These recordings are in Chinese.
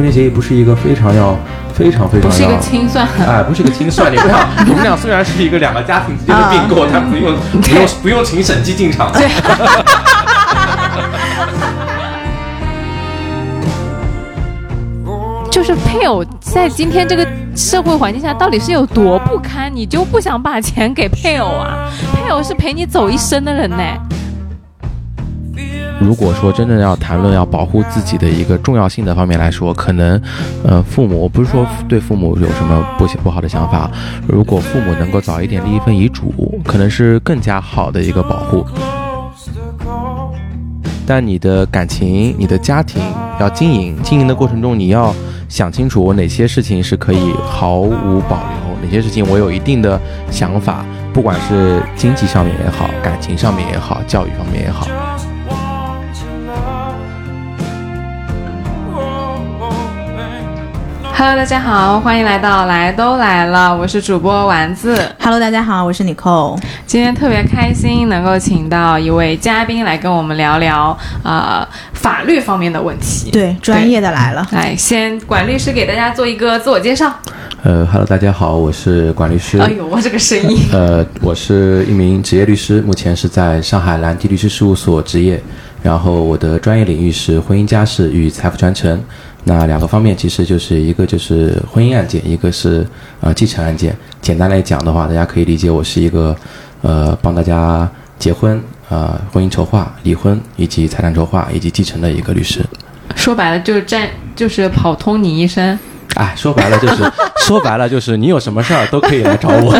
婚前协议不是一个非常要非常非常不是一个要清算，哎，不是一个清算，你不要，我们俩虽然是一个两个家庭之间的并购，但不用不用不用请审计进场。对，就是配偶在今天这个社会环境下到底是有多不堪，你就不想把钱给配偶啊？配偶是陪你走一生的人呢。如果说真正要谈论要保护自己的一个重要性的方面来说，可能，呃，父母我不是说对父母有什么不不好的想法，如果父母能够早一点立一份遗嘱，可能是更加好的一个保护。但你的感情、你的家庭要经营，经营的过程中，你要想清楚，我哪些事情是可以毫无保留，哪些事情我有一定的想法，不管是经济上面也好，感情上面也好，教育方面也好。Hello，大家好，欢迎来到来都来了，我是主播丸子。Hello，大家好，我是 Nicole。今天特别开心能够请到一位嘉宾来跟我们聊聊呃法律方面的问题。对，专业的来了。来，先管律师给大家做一个自我介绍。呃，Hello，大家好，我是管律师。哎呦，我这个声音。呃，我是一名职业律师，目前是在上海蓝地律师事务所执业。然后我的专业领域是婚姻家事与财富传承。那两个方面其实就是一个就是婚姻案件，一个是呃继承案件。简单来讲的话，大家可以理解我是一个呃帮大家结婚、呃婚姻筹划、离婚以及财产筹划以及继承的一个律师。说白了就是占就是跑通你一生。哎，说白了就是说白了就是你有什么事儿都可以来找我，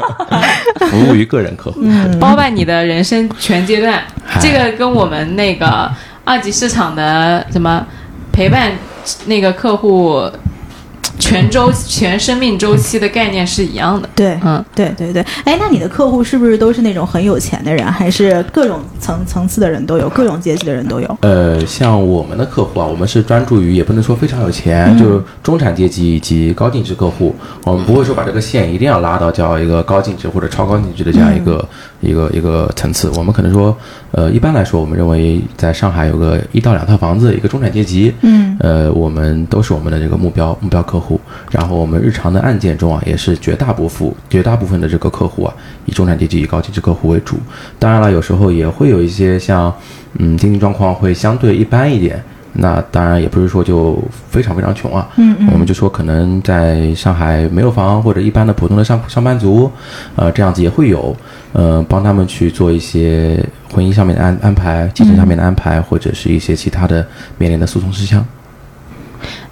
服务于个人客户，包办你的人生全阶段。这个跟我们那个二级市场的什么陪伴那个客户全周全生命周期的概念是一样的。对，嗯，对对对。哎，那你的客户是不是都是那种很有钱的人，还是各种层层次的人都有，各种阶级的人都有？呃，像我们的客户啊，我们是专注于，也不能说非常有钱，就是中产阶级以及高净值客户。我们不会说把这个线一定要拉到叫一个高净值或者超高净值的这样一个、一个一个层次。我们可能说，呃，一般来说，我们认为在上海有个一到两套房子，一个中产阶级，嗯，呃，我们都是我们的这个目标目标客户。然后我们日常的案件中啊，也是绝大部分绝大部分的这个客户啊，以中产阶级、以高净值客户为主。当然了，有时候也会有一些像，嗯，经济状况会相对一般一点。那当然也不是说就非常非常穷啊，嗯嗯我们就说可能在上海没有房或者一般的普通的上上班族，呃，这样子也会有，呃，帮他们去做一些婚姻上面的安安排、继承上面的安排，或者是一些其他的面临的诉讼事项。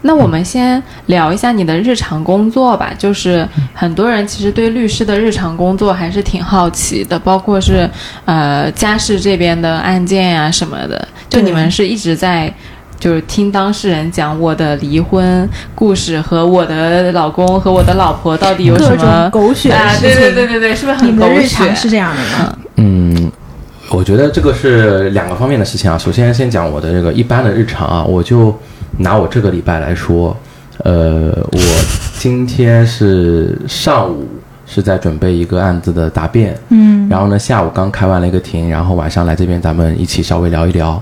那我们先聊一下你的日常工作吧。就是很多人其实对律师的日常工作还是挺好奇的，包括是呃家事这边的案件呀、什么的。就你们是一直在。就是听当事人讲我的离婚故事和我的老公和我的老婆到底有什么狗血的啊？事对对情对对对，是不是你们的日很狗血？常是这样的吗？嗯，我觉得这个是两个方面的事情啊。首先，先讲我的这个一般的日常啊，我就拿我这个礼拜来说，呃，我今天是上午是在准备一个案子的答辩，嗯，然后呢，下午刚开完了一个庭，然后晚上来这边咱们一起稍微聊一聊。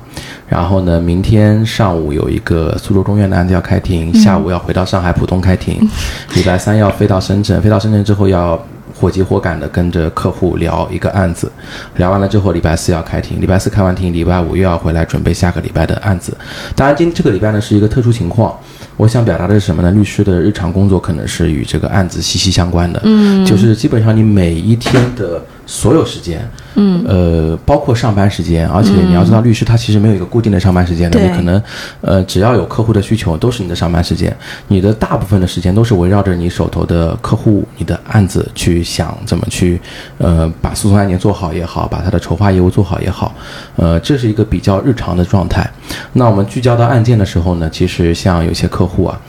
然后呢，明天上午有一个苏州中院的案子要开庭，下午要回到上海浦东开庭，礼拜三要飞到深圳，飞到深圳之后要火急火赶的跟着客户聊一个案子，聊完了之后，礼拜四要开庭，礼拜四开完庭，礼拜五又要回来准备下个礼拜的案子。当然，今这个礼拜呢是一个特殊情况，我想表达的是什么呢？律师的日常工作可能是与这个案子息息相关的，嗯，就是基本上你每一天的所有时间，嗯，呃，包括上班时间，而且你要知道，律师他其实没有一个固定的上班时间的，对。你可能，呃，只要有客户的需求，都是你的上班时间，你的大部分的时间都是围绕着你手头的客户、你的案子去想怎么去，呃，把诉讼案件做好也好，把他的筹划业务做好也好，呃，这是一个比较日常的状态。那我们聚焦到案件的时候呢，其实像有些客户啊，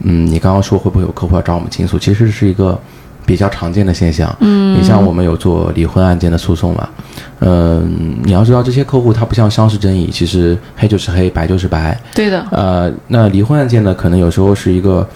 嗯，你刚刚说会不会有客户要找我们倾诉，其实是一个比较常见的现象。嗯，你像我们有做离婚案件的诉讼嘛，嗯、你要知道这些客户他不像商事争议，其实黑就是黑，白就是白。对的，呃，那离婚案件呢，可能有时候是一个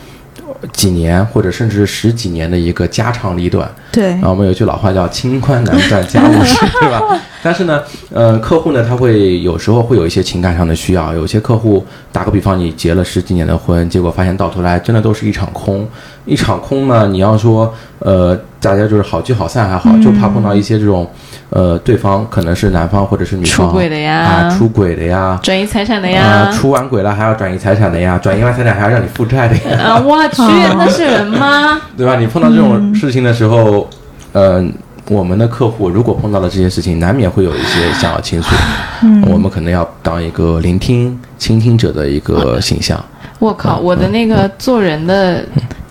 几年或者甚至十几年的一个家长里短。对然后我们有句老话叫“清官难断家务事”，对吧？但是呢，呃，客户呢，他会有时候会有一些情感上的需要。有些客户，打个比方，你结了十几年的婚，结果发现到头来真的都是一场空。一场空呢，你要说，呃，大家就是好聚好散还好，就怕碰到一些这种，呃，对方可能是男方或者是女方出轨的呀啊，出轨的呀，转移财产的啊，呀。出完轨了还要转移财产的呀，转移完财产还要让你负债的呀。啊，我去，那是人吗？对吧？你碰到这种事情的时候，嗯、我们的客户如果碰到了这些事情，难免会有一些想要倾诉，我们可能要当一个聆听、倾听者的一个形象。我靠，我的那个做人的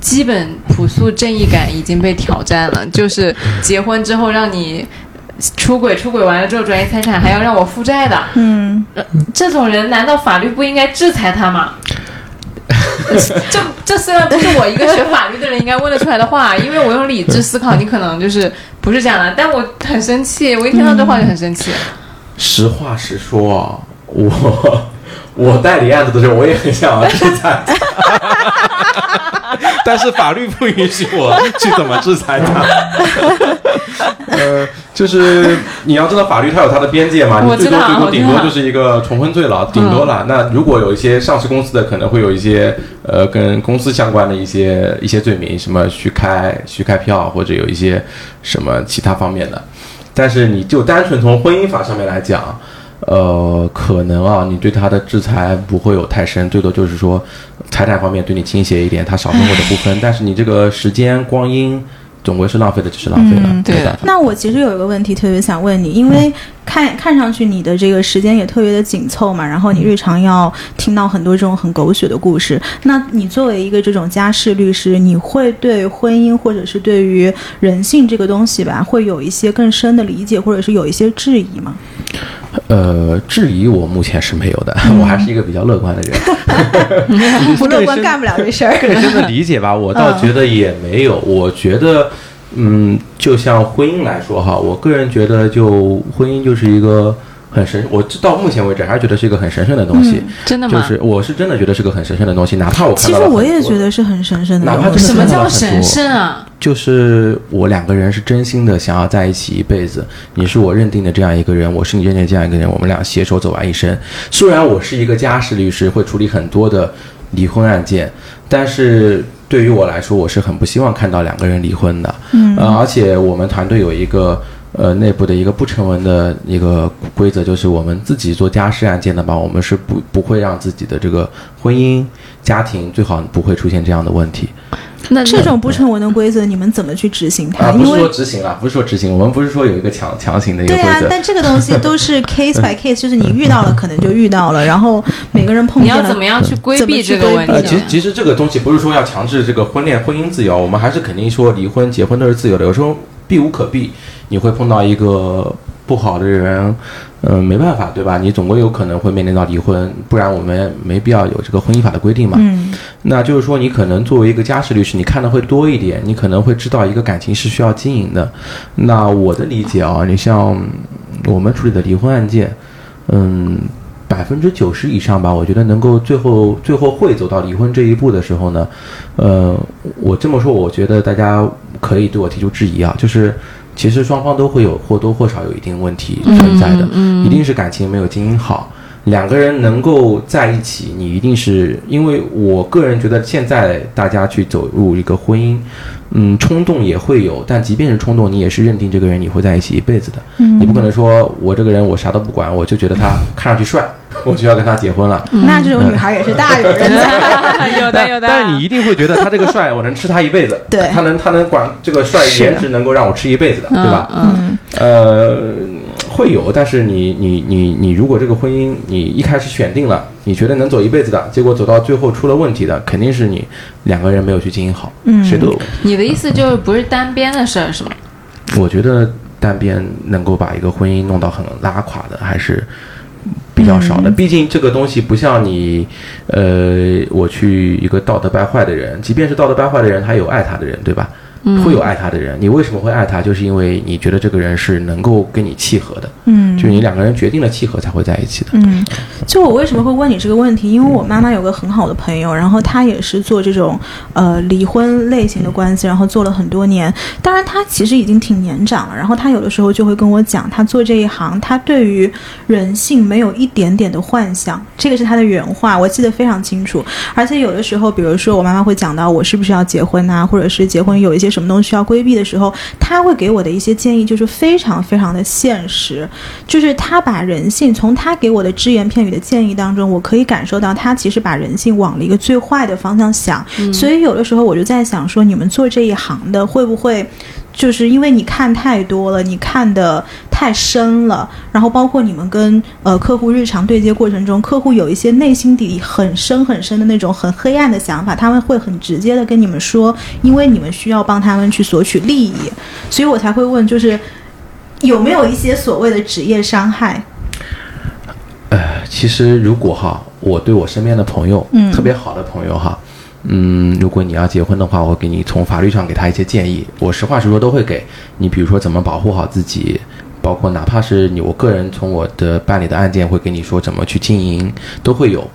基本朴素正义感已经被挑战了。就是结婚之后让你出轨，出轨完了之后转移财产，还要让我负债的，嗯，这种人难道法律不应该制裁他吗？这 这虽然不是我一个学法律的人应该问得出来的话，因为我用理智思考，你可能就是不是这样的，但我很生气，我一听到这话就很生气。实话实说啊，我我代理案子的时候，我也很想要制裁他，但是法律不允许我去怎么制裁他。呃，就是你要知道，法律它有它的边界嘛，你最多最多顶多就是一个重婚罪了，顶多了。那如果有一些上市公司的，可能会有一些呃跟公司相关的一些一些罪名，什么虚开虚开票，或者有一些什么其他方面的。但是你就单纯从婚姻法上面来讲，呃，可能啊，你对他的制裁不会有太深，最多就是说财产方面对你倾斜一点，他少分或者不分，但是你这个时间光阴总归是浪费的，就是浪费了，嗯对的。那我其实有一个问题特别想问你，因为看看上去你的这个时间也特别的紧凑嘛，然后你日常要听到很多这种很狗血的故事。那你作为一个这种家事律师，你会对婚姻或者是对于人性这个东西吧，会有一些更深的理解，或者是有一些质疑吗？呃，质疑我目前是没有的，我还是一个比较乐观的人。不乐观干不了这事儿。更深的理解吧，我倒觉得也没有。我觉得，嗯，就像婚姻来说哈，我个人觉得，就婚姻就是一个很神，我到目前为止还是觉得是一个很神圣的东西。真的吗？就是我是真的觉得是个很神圣的东西，哪怕我看其到其，实我也觉得是很神圣的哪怕。什么叫神圣啊？就是我两个人是真心的想要在一起一辈子，你是我认定的这样一个人，我是你认定的这样一个人，我们俩携手走完一生。虽然我是一个家事律师，会处理很多的离婚案件，但是对于我来说，我是很不希望看到两个人离婚的。嗯呃，而且我们团队有一个呃内部的一个不成文的一个规则，就是我们自己做家事案件的吧，我们是不不会让自己的这个婚姻家庭最好不会出现这样的问题。那这种不成文的规则，你们怎么去执行它？啊，不因是说执行啊，不是说执行，我们不是说有一个强强行的一个对啊，但这个东西都是 case by case，就是你遇到了可能就遇到了，然后每个人碰你见了要怎么样去规避去规避这个问题呃，其实其实这个东西不是说要强制这个婚恋婚姻自由，我们还是肯定说离婚结婚都是自由的，有时候避无可避，你会碰到一个不好的人，嗯、没办法，对吧？你总归有可能会面临到离婚，不然我们没必要有这个婚姻法的规定嘛。嗯那就是说，你可能作为一个家事律师，你看的会多一点，你可能会知道一个感情是需要经营的。那我的理解啊，你像我们处理的离婚案件，嗯，百分之九十以上吧，我觉得能够最后最后会走到离婚这一步的时候呢，呃，我这么说，我觉得大家可以对我提出质疑啊，就是其实双方都会有或多或少有一定问题存在的，一定是感情没有经营好。两个人能够在一起，你一定是因为我个人觉得，现在大家去走入一个婚姻，嗯，冲动也会有，但即便是冲动，你也是认定这个人你会在一起一辈子的。嗯你不可能说我这个人我啥都不管，我就觉得他看上去帅，我就要跟他结婚了。那这种女孩也是大有人在。有的 有的，但是你一定会觉得他这个帅，我能吃他一辈子。对他能他能管这个帅颜值能够让我吃一辈子的，对吧？嗯，呃，会有，但是你你你你，如果这个婚姻你一开始选定了，你觉得能走一辈子的，结果走到最后出了问题的，肯定是你两个人没有去经营好，嗯谁都有问题。你的意思就是不是单边的事儿是吗？我觉得单边能够把一个婚姻弄到很拉垮的，还是比较少的。毕竟这个东西不像你，呃，我去一个道德败坏的人，即便是道德败坏的人，他有爱他的人，对吧？会有爱他的人。你为什么会爱他？就是因为你觉得这个人是能够跟你契合的，嗯就是你两个人决定了契合才会在一起的。嗯，就我为什么会问你这个问题？因为我妈妈有个很好的朋友，然后她也是做这种呃离婚类型的关系，然后做了很多年。当然，她其实已经挺年长了。然后她有的时候就会跟我讲，她做这一行，她对于人性没有一点点的幻想，这个是她的原话，我记得非常清楚。而且有的时候，比如说我妈妈会讲到我是不是要结婚呐、或者是结婚有一些什么东西需要规避的时候，他会给我的一些建议就是非常非常的现实。就是他把人性从他给我的只言片语的建议当中，我可以感受到他其实把人性往了一个最坏的方向想。所以有的时候我就在想说，你们做这一行的会不会？就是因为你看太多了，你看的太深了，然后包括你们跟呃客户日常对接过程中，客户有一些内心底很深很深的那种很黑暗的想法，他们会很直接的跟你们说，因为你们需要帮他们去索取利益，所以我才会问，就是有没有一些所谓的职业伤害？呃，其实如果哈，我对我身边的朋友，嗯特别好的朋友哈，嗯，嗯如果你要结婚的话，我给你从法律上给他一些建议，我实话实说都会给你。比如说怎么保护好自己，包括哪怕是你，我个人从我的办理的案件会给你说怎么去经营，都会有。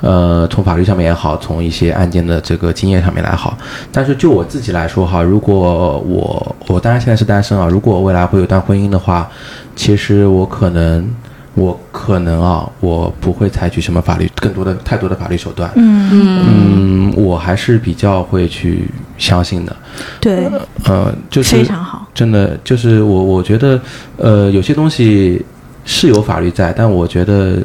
呃，从法律上面也好，从一些案件的这个经验上面来好。但是就我自己来说哈，如果我我当然现在是单身啊，如果未来会有段婚姻的话，其实我可能我可能啊，我不会采取什么法律更多的太多的法律手段。嗯，嗯，我还是比较会去相信的。对，呃，就是非常好。真的就是我我觉得，呃，有些东西是有法律在，但我觉得，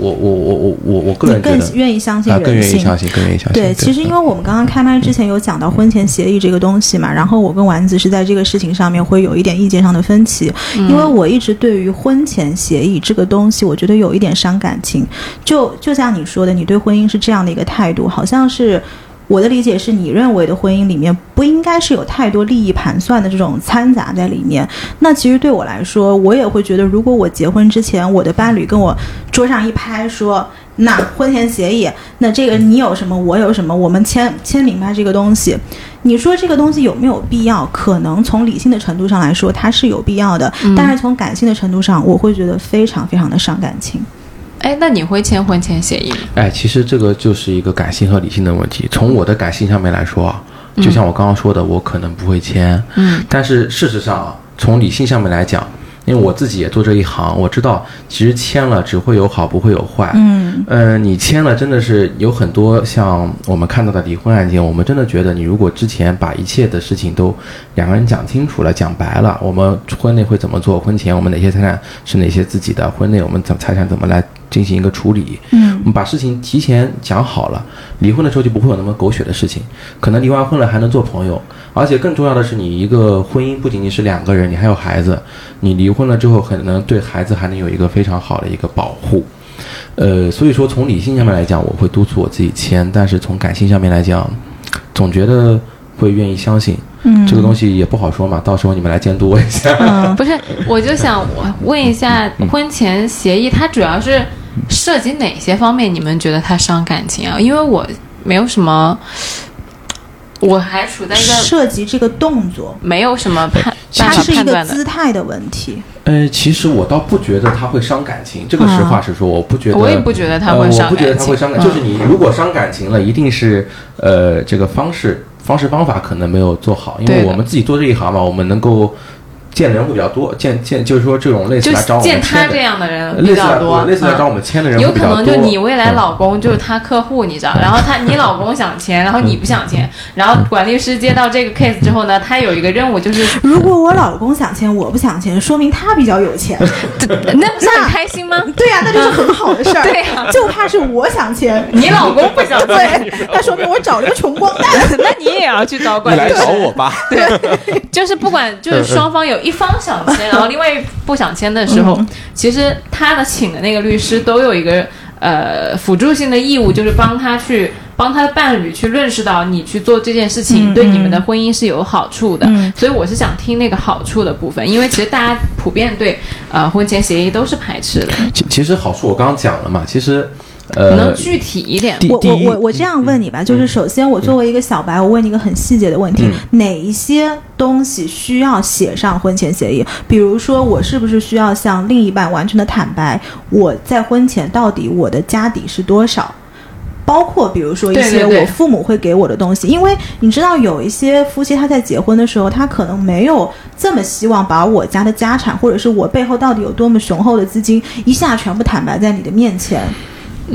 我我我我我我个人更愿意相信啊，人更愿意性。相信，更愿意相信。对，其实因为我们刚刚开麦之前有讲到婚前协议这个东西嘛，然后我跟丸子是在这个事情上面会有一点意见上的分歧，因为我一直对于婚前协议这个东西，我觉得有一点伤感情。就就像你说的，你对婚姻是这样的一个态度，好像是。我的理解是你认为的婚姻里面不应该是有太多利益盘算的这种掺杂在里面。那其实对我来说，我也会觉得，如果我结婚之前，我的伴侣跟我桌上一拍说，那婚前协议，那这个你有什么，我有什么，我们签签明白这个东西。你说这个东西有没有必要？可能从理性的程度上来说，它是有必要的，但是从感性的程度上，我会觉得非常非常的伤感情。哎，那你会签婚前协议吗？哎，其实这个就是一个感性和理性的问题。从我的感性上面来说啊，就像我刚刚说的，我可能不会签。嗯，但是事实上啊，从理性上面来讲，因为我自己也做这一行，我知道其实签了只会有好，不会有坏。嗯呃，你签了真的是有很多像我们看到的离婚案件，我们真的觉得你如果之前把一切的事情都两个人讲清楚了、讲白了，我们婚内会怎么做，婚前我们哪些财产是哪些自己的，婚内我们怎财产怎么来进行一个处理，嗯。我们把事情提前讲好了，离婚的时候就不会有那么狗血的事情，可能离完婚了还能做朋友，而且更重要的是，你一个婚姻不仅仅是两个人，你还有孩子，你离婚了之后，可能对孩子还能有一个非常好的一个保护。呃，所以说从理性上面来讲，我会督促我自己签，但是从感性上面来讲，总觉得会愿意相信。嗯，这个东西也不好说嘛，到时候你们来监督我一下。嗯不是，我就想我问一下，婚前协议它主要是涉及哪些方面？你们觉得它伤感情啊？因为我没有什么，我还处在一个涉及这个动作，没有什么判它是一个。姿态的问题。呃，其实我倒不觉得他会伤感情，这个实话实说，我不觉得。我也不觉得他会呃。伤我不觉得感情。它会伤感，嗯就是你如果伤感情了，一定是呃这个方式方式方法可能没有做好，因为我们自己做这一行嘛，我们能够见的人会比较多，见见就是说这种类似就来找我见们签的，他这样的人比类似来较多，类似来找我嗯们签的人有可。能就你未来嗯老公就是他客户，你知道，然后他你老公想签，然后你不想签，然后管律师接到这个 case 之后呢，他有一个任务就是，如果我老公想签，我不想签，说明他比较有钱。那不是很开心吗？对呀、那就是很好的事儿。对呀就怕是我想签，你老公不想签，对，那说明我找了个穷光蛋。那你也要去找管律师。找我吧。就是不管就是双方有一方想签，然后另外一不想签的时候，其实他的请的那个律师都有一个呃辅助性的义务，就是帮他去帮他的伴侣去认识到你去做这件事情、嗯对你们的婚姻是有好处的。嗯所以我是想听那个好处的部分，因为其实大家普遍对呃婚前协议都是排斥的。其其实好处我刚刚讲了嘛，其实。呃能，具体一点？我我我我这样问你吧，就是首先我作为一个小白，我问你一个很细节的问题：嗯哪一些东西需要写上婚前协议？比如说，我是不是需要向另一半完全的坦白，我在婚前到底我的家底是多少？包括比如说一些我父母会给我的东西，因为你知道有一些夫妻他在结婚的时候，他可能没有这么希望把我家的家产或者是我背后到底有多么雄厚的资金一下全部坦白在你的面前。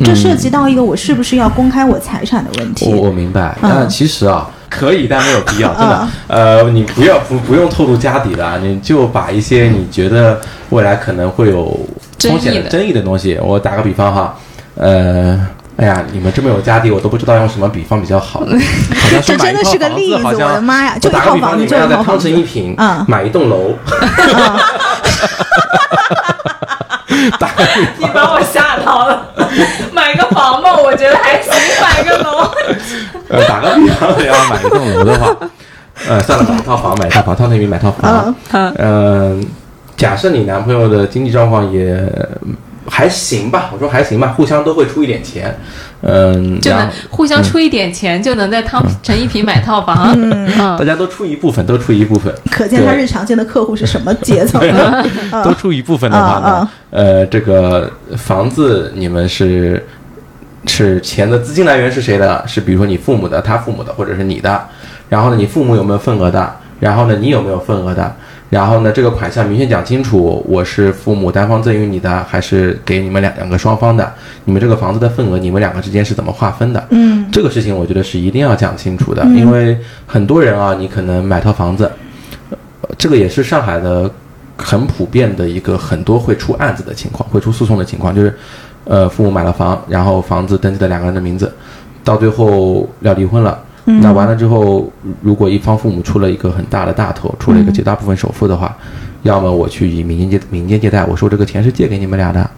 这涉及到一个我是不是要公开我财产的问题。我我明白，嗯但其实啊，可以，但没有必要，真的。呃，你不要不不用透露家底的，你就把一些你觉得未来可能会有风险的争议的东西，我打个比方哈，呃。哎呀，你们这么有家底，我都不知道用什么比方比较好。好像这真的买一套房是个例子好像我的妈呀就打个比方，一套房子你们要在汤臣一品嗯买一栋楼，打个比你把我吓到了，买个房吧，我觉得还行，买个楼。呃，打个比方，要买一栋楼的话，呃，算了，买一套房，买一套房，汤臣一品买套房。嗯嗯、假设你男朋友的经济状况也还行吧，我说还行吧，互相都会出一点钱，嗯，就能互相出一点钱，就能在汤陈一平买套房。嗯大家都出一部分，都出一部分，可见他日常见的客户是什么阶层的。都出一部分的话呢，呃，这个房子你们是是钱的资金来源是谁的？是比如说你父母的、他父母的，或者是你的。然后呢，你父母有没有份额的？然后呢，你有没有份额的？然后呢，这个款项明确讲清楚，我是父母单方赠与你的，还是给你们两两个双方的？你们这个房子的份额，你们两个之间是怎么划分的？嗯这个事情我觉得是一定要讲清楚的，因为很多人啊，你可能买套房子，呃这个也是上海的很普遍的一个很多会出案子的情况，会出诉讼的情况，就是，呃，父母买了房，然后房子登记了两个人的名字，到最后要离婚了。那完了之后，如果一方父母出了一个很大的大头，出了一个绝大部分首付的话，要么我去以民间借民间借贷，我说这个钱是借给你们俩的，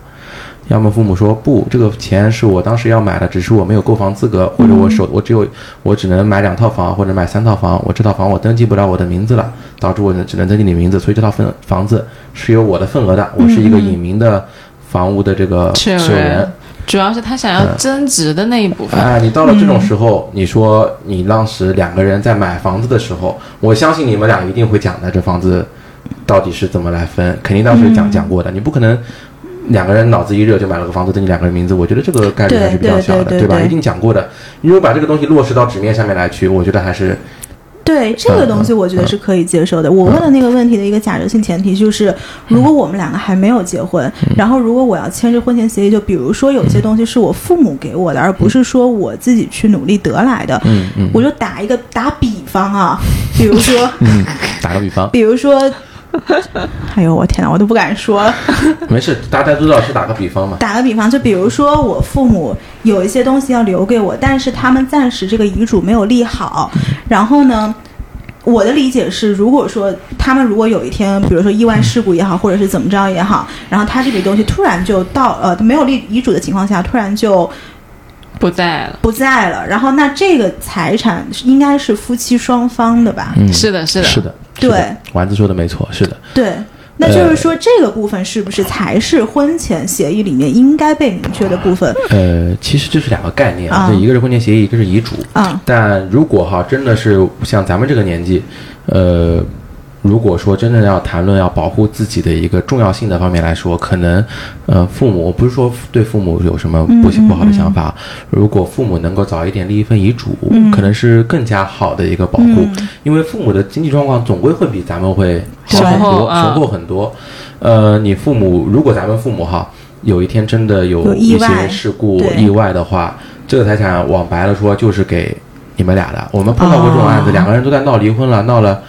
要么父母说不，这个钱是我当时要买的，只是我没有购房资格，或者我手我只有我只能买两套房或者买三套房，我这套房我登记不了我的名字了，导致我呢只能登记你名字，所以这套份房子是有我的份额的，我是一个隐名的房屋的这个持有人人。主要是他想要增值的那一部分。哎，你到了这种时候，你说你当时两个人在买房子的时候，我相信你们俩一定会讲的，这房子到底是怎么来分，肯定当时讲讲过的，你不可能。两个人脑子一热就买了个房子登记两个人名字，我觉得这个概率还是比较小的，吧？对对对对一定讲过的。你如果把这个东西落实到纸面上面来去，我觉得还是对这个东西，我觉得是可以接受的。我问的那个问题的一个假设性前提就是，如果我们两个还没有结婚，然后如果我要签这婚前协议，就比如说有些东西是我父母给我的，而不是说我自己去努力得来的，嗯嗯。我就打一个打比方啊，比如说，嗯，打个比方，比如说，哎呦我天哪，我都不敢说。没事，大家都知道是打个比方嘛。打个比方，就比如说我父母有一些东西要留给我，但是他们暂时这个遗嘱没有立好，然后呢，我的理解是，如果说他们如果有一天，比如说意外事故也好，或者是怎么着也好，然后他这笔东西突然就到呃没有立遗嘱的情况下，突然就不在了。不在了，然后那这个财产应该是夫妻双方的吧？嗯，是的，是的，是的，对，丸子说的没错，是的。对。那就是说，这个部分是不是才是婚前协议里面应该被明确的部分？呃，其实这是两个概念啊这一个是婚前协议，一个是遗嘱。嗯但如果哈真的是像咱们这个年纪，呃，如果说真的要谈论要保护自己的一个重要性的方面来说，可能呃父母我不是说对父母有什么不不好的想法，如果父母能够早一点立一份遗嘱，可能是更加好的一个保护，因为父母的经济状况总归会比咱们会好很雄厚多，啊。雄厚很多。呃，你父母如果咱们父母哈有一天真的有一些事故对。意外的话，这个财产往白了说就是给你们俩的。我们碰到过这种案子，哦。两个人都在闹离婚了，闹了，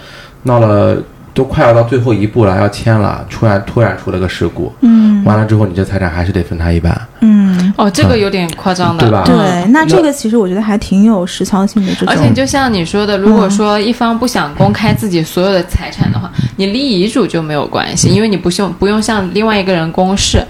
闹了，都快要到最后一步了，要签了，突然突然出了个事故，嗯。完了之后你这财产还是得分他一半，嗯，哦，这个有点夸张的，对吧？嗯。对，那这个其实我觉得还挺有实操性的。这种，而且就像你说的，如果说一方不想公开自己所有的财产的话，你立遗嘱就没有关系，因为你不用不用向另外一个人公示。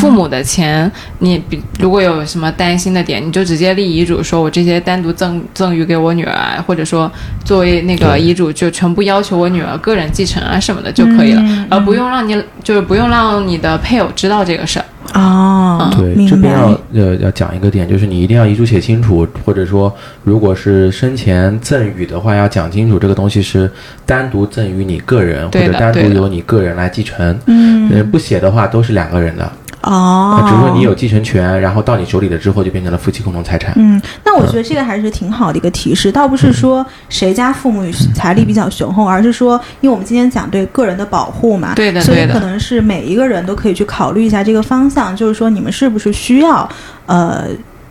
父母的钱，你比如果有什么担心的点，你就直接立遗嘱，说我这些单独赠赠予给我女儿，或者说作为那个遗嘱就全部要求我女儿个人继承啊什么的就可以了，而不用让你就是不用让你的配偶知道这个事儿。哦，对，这边要呃要讲一个点，就是你一定要遗嘱写清楚，或者说如果是生前赠与的话，要讲清楚这个东西是单独赠与你个人，或者单独由你个人来继承。嗯，嗯，不写的话都是两个人的，哦，只是说你有继承权，然后到你手里了之后就变成了夫妻共同财产。嗯，那我觉得这个还是挺好的一个提示，倒不是说谁家父母财力比较雄厚，而是说，因为我们今天讲对个人的保护嘛，对的所以可能是每一个人都可以去考虑一下这个方向，就是说你们是不是需要呃。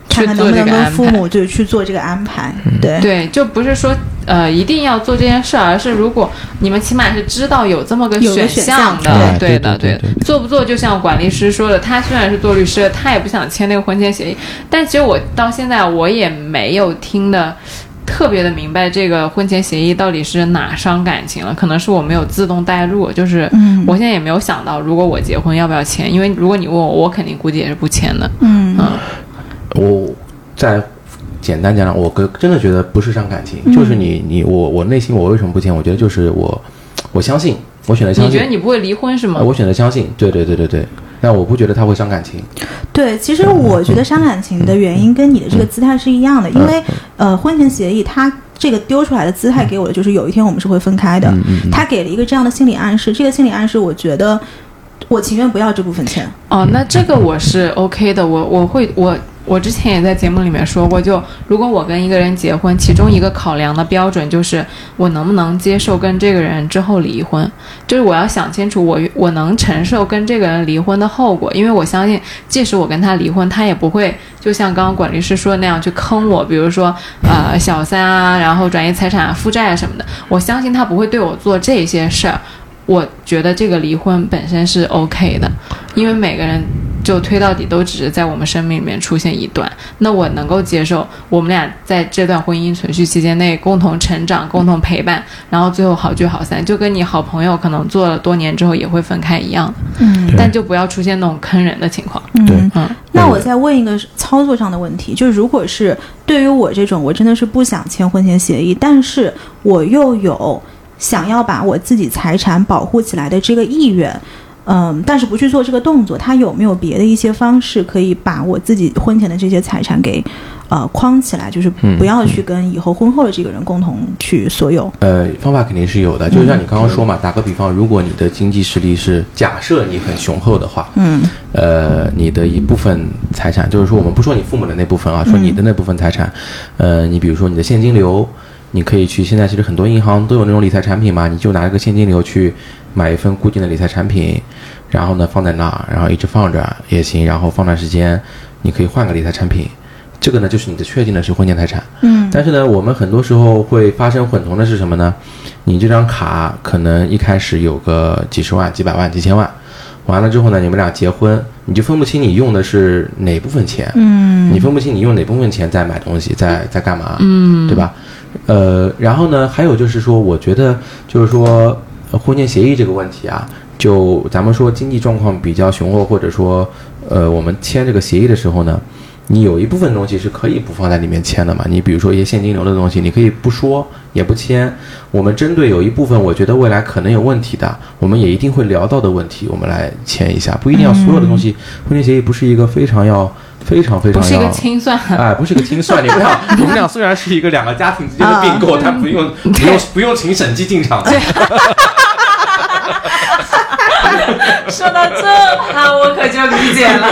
看看能不能跟父母就去做这个安排，对。对，就不是说呃一定要做这件事儿，而是如果你们起码是知道有这么个选选项的，对对的的对对对对做不做就像管律师说的，他虽然是做律师，他也不想签那个婚前协议，但其实我到现在我也没有听的。特别的明白这个婚前协议到底是哪伤感情了，可能是我没有自动带入，就是嗯。我现在也没有想到，如果我结婚要不要签，因为如果你问我，我肯定估计也是不签的。嗯。嗯，我再简单讲讲，我个真的觉得不是伤感情，就是你你我我内心我为什么不签？我觉得就是我我相信，我选择相信。你觉得，你不会离婚是吗？呃我选择相信，对对对对对。但我不觉得他会伤感情，对，其实我觉得伤感情的原因跟你的这个姿态是一样的，因为呃，婚前协议他这个丢出来的姿态给我的就是有一天我们是会分开的，嗯嗯嗯。他给了一个这样的心理暗示，这个心理暗示我觉得我情愿不要这部分钱，哦，那这个我是 OK 的，我我会我我之前也在节目里面说过，就如果我跟一个人结婚，其中一个考量的标准就是我能不能接受跟这个人之后离婚，就是我要想清楚我我能承受跟这个人离婚的后果，因为我相信，即使我跟他离婚，他也不会就像刚刚管律师说的那样去坑我，比如说呃小三啊，然后转移财产啊、负债啊什么的，我相信他不会对我做这些事儿。我觉得这个离婚本身是 OK 的，因为每个人就推到底都只是在我们生命里面出现一段，那我能够接受我们俩在这段婚姻存续期间内共同成长、共同陪伴，然后最后好聚好散，就跟你好朋友可能做了多年之后也会分开一样的，嗯但就不要出现那种坑人的情况。对嗯。嗯，那我再问一个操作上的问题，就是如果是对于我这种，我真的是不想签婚前协议，但是我又有想要把我自己财产保护起来的这个意愿，嗯，但是不去做这个动作，他有没有别的一些方式可以把我自己婚前的这些财产给呃框起来，就是嗯不要去跟以后婚后的这个人共同去所有？呃，方法肯定是有的，就像你刚刚说嘛，打个比方，如果你的经济实力是假设你很雄厚的话，嗯。呃，你的一部分财产，就是说我们不说你父母的那部分啊，说你的那部分财产，呃，你比如说你的现金流，你可以去，现在其实很多银行都有那种理财产品嘛，你就拿这个现金流去买一份固定的理财产品，然后呢放在那儿，然后一直放着也行，然后放段时间，你可以换个理财产品，这个呢就是你的确定的是婚前财产。嗯但是呢，我们很多时候会发生混同的是什么呢？你这张卡可能一开始有个几十万、几百万、几千万，完了之后呢，你们俩结婚，你就分不清你用的是哪部分钱，嗯你分不清你用哪部分钱在买东西，在在干嘛，嗯，对吧？呃，然后呢，还有就是说，我觉得就是说，呃婚前协议这个问题啊，就咱们说经济状况比较雄厚，或者说，呃，我们签这个协议的时候呢，你有一部分东西是可以不放在里面签的嘛？你比如说一些现金流的东西，你可以不说也不签。我们针对有一部分我觉得未来可能有问题的，我们也一定会聊到的问题，我们来签一下，不一定要所有的东西。婚前协议不是一个非常要非常非常要不是一个清算。哎，不是个清算，你们俩，你们俩虽然是一个两个家庭之间的并购，但不用不用不用请审计进场的。说到这趴，我可就理解了。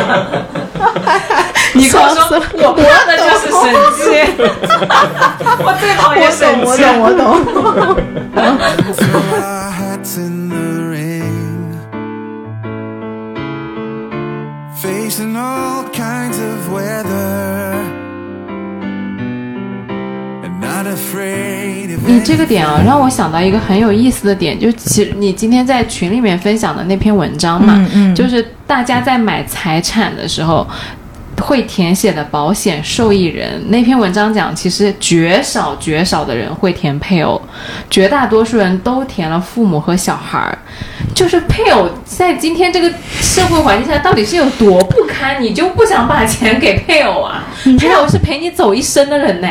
你跟我说，我怕的就是神仙，我最讨厌审我计。懂我懂。这个点啊，让我想到一个很有意思的点，就其实你今天在群里面分享的那篇文章嘛，嗯嗯就是大家在买财产的时候。会填写的保险受益人那篇文章讲，其实绝少绝少的人会填配偶，绝大多数人都填了父母和小孩儿。就是配偶在今天这个社会环境下到底是有多不堪，你就不想把钱给配偶啊？配偶是陪你走一生的人呢。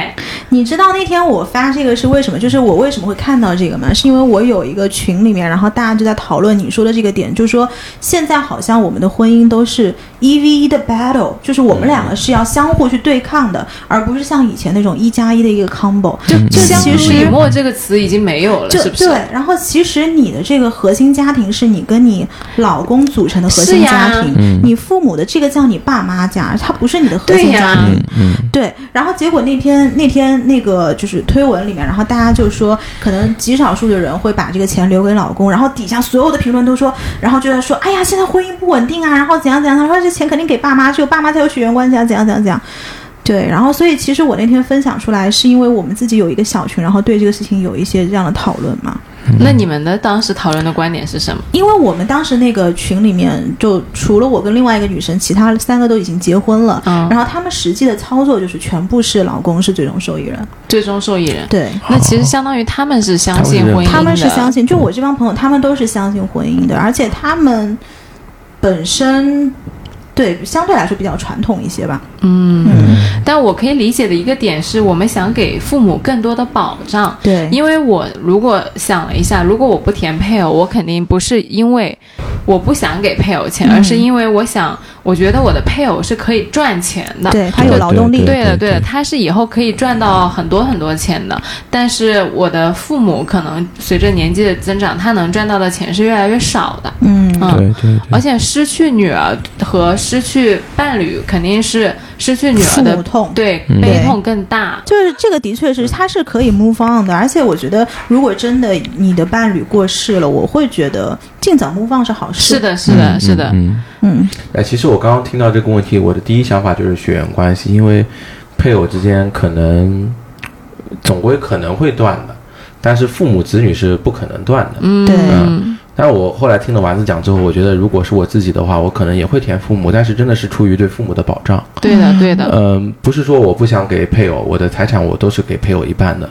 你知道那天我发这个是为什么？就是我为什么会看到这个吗？是因为我有一个群里面，然后大家就在讨论你说的这个点，就是说现在好像我们的婚姻都是一 v 一的 battle，就是我们两个是要相互去对抗的，而不是像以前那种一加一的一个 combo。就就相濡其实以沫这个词已经没有了，就是不是？对，然后其实你的这个核心家庭是你跟你老公组成的核心家庭，你父母的这个叫你爸妈家，他不是你的核心家庭。嗯，对，然后结果那天那天那个就是推文里面，然后大家就说，可能极少数的人会把这个钱留给老公，然后底下所有的评论都说，然后就在说，哎呀，现在婚姻不稳定啊，然后怎样怎样，他说这钱肯定给爸妈，只有爸妈才有血缘关系啊，怎样怎样怎样。对，然后所以其实我那天分享出来，是因为我们自己有一个小群，然后对这个事情有一些这样的讨论嘛。那你们的当时讨论的观点是什么？因为我们当时那个群里面，就除了我跟另外一个女生，其他三个都已经结婚了。嗯然后他们实际的操作就是全部是老公是最终受益人。最终受益人？对，那其实相当于他们是相信婚姻的，他们是相信，就我这帮朋友，他们都是相信婚姻的，而且他们本身对相对来说比较传统一些吧。嗯，但我可以理解的一个点是我们想给父母更多的保障。对，因为我如果想了一下，如果我不填配偶，我肯定不是因为我不想给配偶钱，嗯而是因为我想，我觉得我的配偶是可以赚钱的。对他有劳动力，对的，对的，他是以后可以赚到很多很多钱的。但是我的父母可能随着年纪的增长，他能赚到的钱是越来越少的。嗯，嗯，对对对，而且失去女儿和失去伴侣肯定是失去女儿的痛。对嗯悲痛更大。就是这个的确是，他是可以 move on 的，而且我觉得，如果真的你的伴侣过世了，我会觉得尽早 move on 是好事。是，的，是的，嗯是的。嗯，嗯，哎，其实我刚刚听到这个问题，我的第一想法就是血缘关系，因为配偶之间可能总归可能会断的，但是父母子女是不可能断的。嗯，对嗯但是我后来听了丸子讲之后，我觉得如果是我自己的话，我可能也会填父母，但是真的是出于对父母的保障。对的，对的。嗯，不是说我不想给配偶，我的财产我都是给配偶一半的，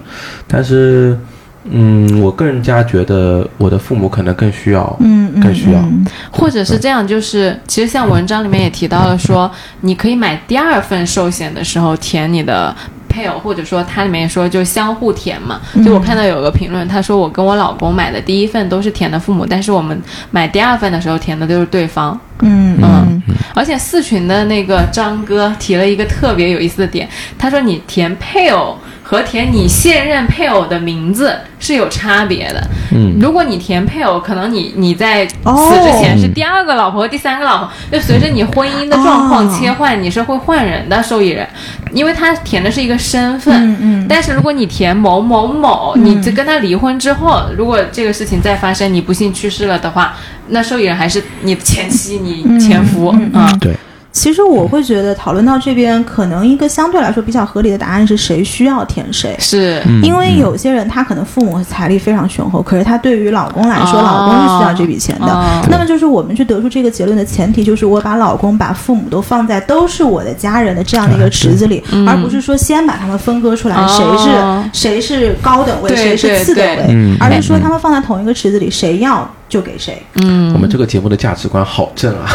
但是，嗯，我更加觉得我的父母可能更需要，嗯嗯，更需要嗯或者是这样，就是其实像文章里面也提到了说，你可以买第二份寿险的时候填你的配偶，或者说它里面说就相互填嘛。就我看到有个评论，他说我跟我老公买的第一份都是填的父母，但是我们买第二份的时候填的都是对方。嗯嗯而且四群的那个张哥提了一个特别有意思的点，他说你填配偶和填你现任配偶的名字是有差别的。嗯，如果你填配偶，可能你你在哦死之前是第二个老婆、第三个老婆，就随着你婚姻的状况哦切换，你是会换人的受益人，因为他填的是一个身份。嗯嗯，但是如果你填某某某，你就跟他离婚之后，如果这个事情再发生，你不幸去世了的话，那受益人还是你前妻、你前夫嗯。对，其实我会觉得讨论到这边，可能一个相对来说比较合理的答案是谁需要填谁。是，嗯。因为有些人他可能父母财力非常雄厚，可是他对于老公来说，哦老公是需要这笔钱的。哦。那么就是我们去得出这个结论的前提，就是我把老公、把父母都放在都是我的家人的这样的一个池子里，嗯而不是说先把他们分割出来，谁哦。是谁是高等位，谁是次等位，嗯。而是说他们放在同一个池子里，谁要就给谁。嗯。我们这个节目的价值观好正啊，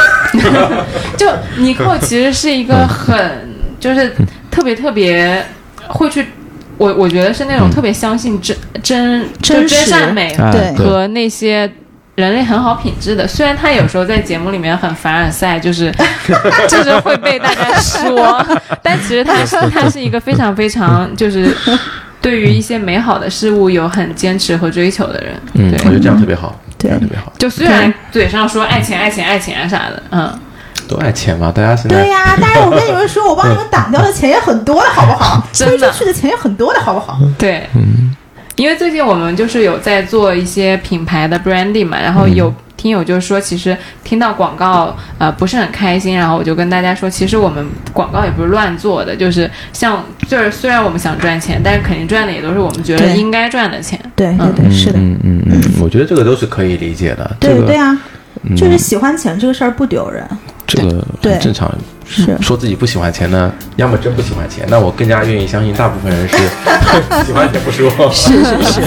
就尼寇其实是一个很就是特别特别会去，我我觉得是那种嗯。特别相信真真就真善美和那些。人类很好品质的，虽然他有时候在节目里面很凡尔赛，就是 就是会被大家说，但其实他是他是一个非常非常就是对于一些美好的事物有很坚持和追求的人。嗯，对。我觉得这样特别好，这对。样特别好，就虽然嘴上说爱钱爱钱爱钱啥的，嗯，都爱钱嘛，大家现在对呀、但是我跟你们说，我帮你们挡掉的钱也很多的，好不好？真的。推出去的钱也很多的，好不好？对，嗯。因为最近我们就是有在做一些品牌的 branding 嘛，然后有听友就说，其实听到广告呃不是很开心，然后我就跟大家说，其实我们广告也不是乱做的，就是像就是虽然我们想赚钱，但是肯定赚的也都是我们觉得应该赚的钱。对对对，是的，嗯嗯嗯，我觉得这个都是可以理解的，这个对对啊，嗯就是喜欢钱这个事儿不丢人，这个对。很正常。是。说自己不喜欢钱呢，要么真不喜欢钱，那我更加愿意相信大部分人是 喜欢钱不说。是是是，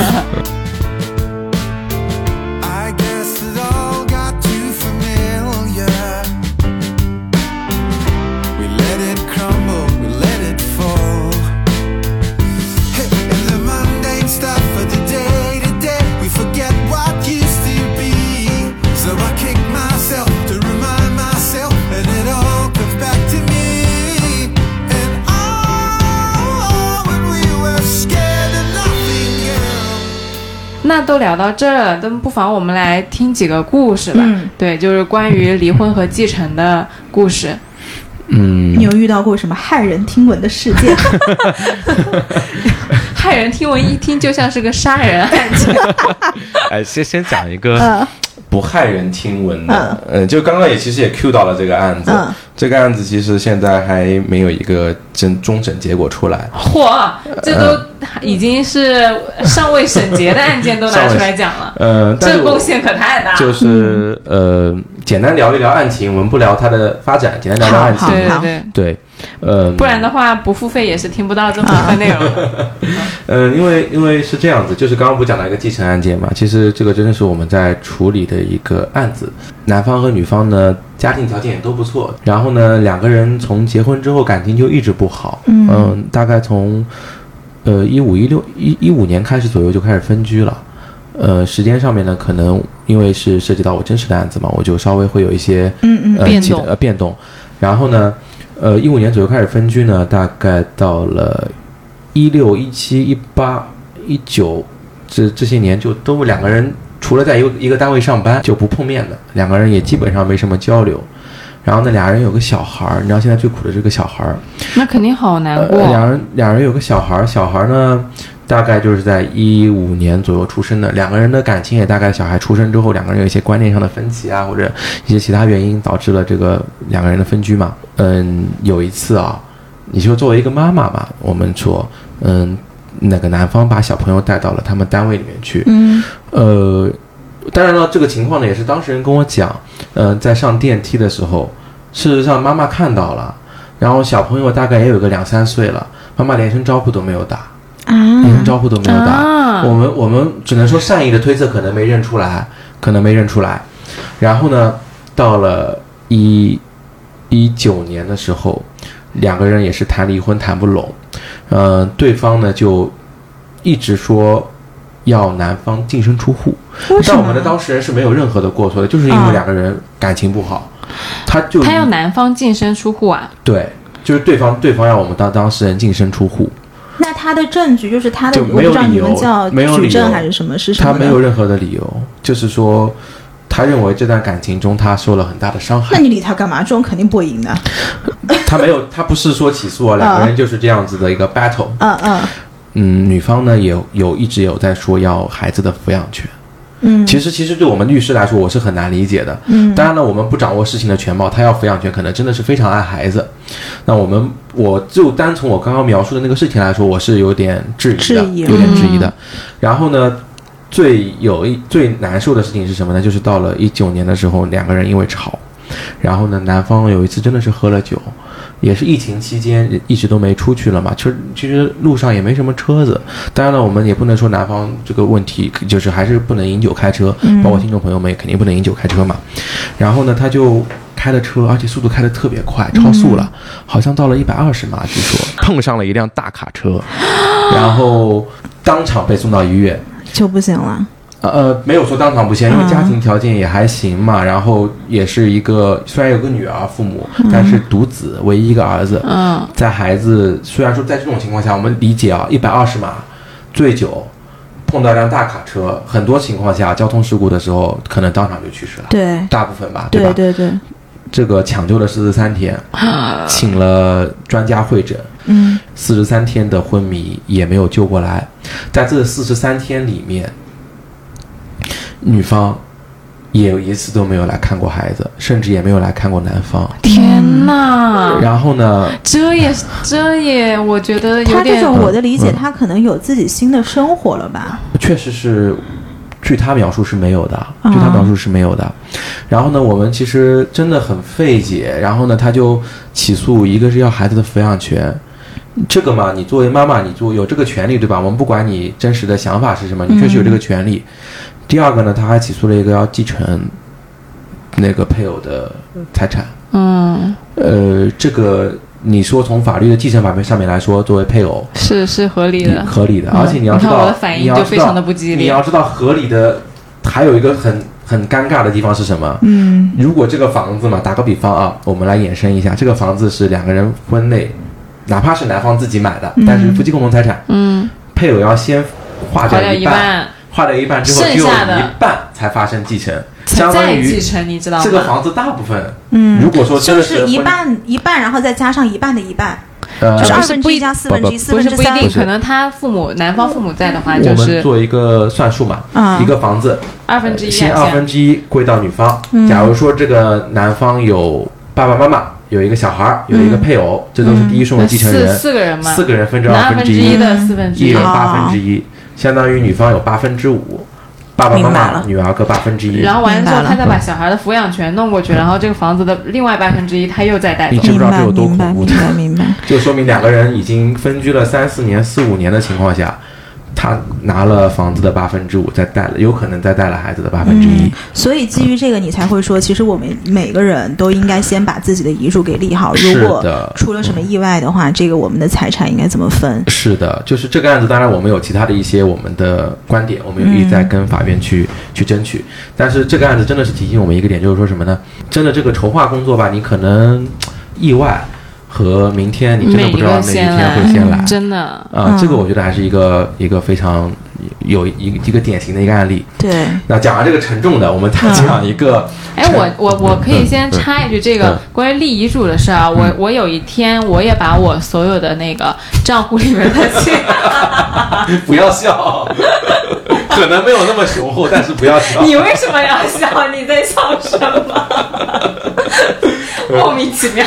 都聊到这儿了，那不妨我们来听几个故事吧。嗯。对，就是关于离婚和继承的故事。嗯。你，有遇到过什么骇人听闻的事件？骇人听闻一听就像是个杀人案。件。哎，先先讲一个嗯。不骇人听闻的，嗯，就刚刚也其实也 Q 到了这个案子，嗯。这个案子其实现在还没有一个真终审结果出来，嚯，这都 已经是尚未审结的案件都拿出来讲了，呃，这贡献可太大了。就是呃，简单聊一聊案情，我们不聊它的发展，简单聊聊案情，对对对，对，呃，不然的话不付费也是听不到这部分内容的。嗯，因为因为是这样子，就是刚刚不讲到一个继承案件嘛，其实这个真的是我们在处理的一个案子。男方和女方呢，家庭条件也都不错，然后呢，两个人从结婚之后感情就一直不好，嗯大概从呃一五一六一一五年开始左右就开始分居了。呃，时间上面呢，可能因为是涉及到我真实的案子嘛，我就稍微会有一些嗯嗯呃变动呃变动。然后呢，呃，一五年左右开始分居呢，大概到了一六、一七、一八、一九这这些年，就都两个人除了在一个一个单位上班就不碰面的，两个人也基本上没什么交流。然后呢，俩人有个小孩儿，你知道现在最苦的这个小孩儿，那肯定好难过。呃，两人俩人有个小孩儿，小孩儿呢大概就是在一五年左右出生的，两个人的感情也大概小孩出生之后，两个人有一些观念上的分歧啊，或者一些其他原因导致了这个两个人的分居嘛。嗯，有一次啊，你就作为一个妈妈嘛，我们说，嗯，那个男方把小朋友带到了他们单位里面去，嗯呃，当然了，这个情况呢也是当事人跟我讲，呃，在上电梯的时候，事实上妈妈看到了，然后小朋友大概也有个两三岁了，妈妈连声招呼都没有打，啊连声招呼都没有打。啊我们我们只能说善意的推测，可能没认出来，可能没认出来。然后呢，到了一一九年的时候，两个人也是谈离婚谈不拢，呃，对方呢就一直说要男方净身出户，但我们的当事人是没有任何的过错的，就是因为啊两个人感情不好，他就他要男方净身出户啊？对，就是对方对方让我们当当事人净身出户，那他的证据就是他的，我不知道你没有理由们叫没有举证还是什么？是什么？他没有任何的理由，就是说，他认为这段感情中他受了很大的伤害。那你理他干嘛？这种肯定不会赢的。他没有，他不是说起诉啊，两个人就是这样子的一个 battle。嗯嗯嗯，女方呢也有有一直有在说要孩子的抚养权。嗯，其实其实对我们律师来说，我是很难理解的。嗯当然了，我们不掌握事情的全貌，他要抚养权，可能真的是非常爱孩子。那我们我就单从我刚刚描述的那个事情来说，我是有点质疑的，质疑有点质疑的。嗯然后呢，最有一最难受的事情是什么呢？就是到了一九年的时候，两个人因为吵，然后呢，男方有一次真的是喝了酒，也是疫情期间一直都没出去了嘛，其实其实路上也没什么车子。当然了，我们也不能说男方这个问题，就是还是不能饮酒开车，包括听众朋友们也肯定不能饮酒开车嘛。然后呢，他就开了车，而且速度开得特别快，超速了，好像到了一百二十码，据说 碰上了一辆大卡车，然后当场被送到医院。就不行了。呃呃，没有说当场不签，因为家庭条件也还行嘛，然后也是一个虽然有个女儿父母，但是独子，唯一一个儿子，嗯，在孩子虽然说在这种情况下，我们理解啊，一百二十码醉酒碰到一辆大卡车，很多情况下交通事故的时候，可能当场就去世了，对。大部分吧，对吧？对对对，这个抢救了四十三天，请了专家会诊，嗯。四十三天的昏迷也没有救过来，在这四十三天里面，女方也一次都没有来看过孩子，甚至也没有来看过男方。天哪，然后呢，这也这也，我觉得有他这种我的理解，嗯他可能有自己新的生活了吧？确实是，据他描述是没有的，啊据他描述是没有的。然后呢，我们其实真的很费解。然后呢，他就起诉，一个是要孩子的抚养权。这个嘛，你作为妈妈，你做有这个权利，对吧？我们不管你真实的想法是什么，你确实有这个权利。第二个呢，他还起诉了一个要继承那个配偶的财产。嗯，呃，这个你说从法律的继承法面上面来说，作为配偶，是是合理的。合理的，嗯。而且你要知道，你看我的反应你要知道就非常的不激烈你要知道，合理的还有一个很很尴尬的地方是什么？嗯。如果这个房子嘛，打个比方啊，我们来衍生一下，这个房子是两个人婚内，哪怕是男方自己买的，但是夫妻共同财产，嗯，配偶要先划掉一半，一半，划了一半之后，剩只有下的一半才发生继承，相当于继承，你知道吗？这个房子大部分，嗯。如果说真就的是一，半一半，然后再加上一半的一半，呃就是二分之一加四分之一，不四分之三。不是不一定，可能他父母男方父母在的话，我们就是做一个算术嘛，嗯。一个房子二分之一先啊，二分之一归到女方。嗯。假如说这个男方有爸爸妈妈，有一个小孩儿，有一个配偶，这都是第一顺位继承人，嗯四四个人嘛，四个人分之二二分之一，一的四分之一。一人，哦八分之一，相当于女方有八分之五，爸爸妈妈、女儿各八分之一。然后完了之后，他再把小孩的抚养权弄过去，然后这个房子的另外八分之一他又再带走你。知不知道这有多明白明恐怖的白明白。就说明两个人已经分居了三四年、四五年的情况下，他拿了房子的八分之五，再带了，有可能再带了孩子的八分之一嗯。，所以基于这个，你才会说，其实我们每个人都应该先把自己的遗嘱给立好。如是果的出了什么意外的话，这个我们的财产应该怎么分？是的，就是这个案子，当然我们有其他的一些我们的观点，我们有一直在跟法院去、去争取。但是这个案子真的是提醒我们一个点，就是说什么呢？真的这个筹划工作吧，你可能意外和明天你真的不知道哪一天会先来。真的，啊、嗯这个我觉得还是一个一个非常有一个一个典型的一个案例。对，那讲完这个沉重的，我们再讲一个，哎，我我我可以先插一句，这嗯个关于立遗嘱的事啊，我我有一天我也把我所有的那个账户里面的钱，不要笑，可能没有那么雄厚，但是不要笑。你为什么要笑？你在笑什么？莫名其妙。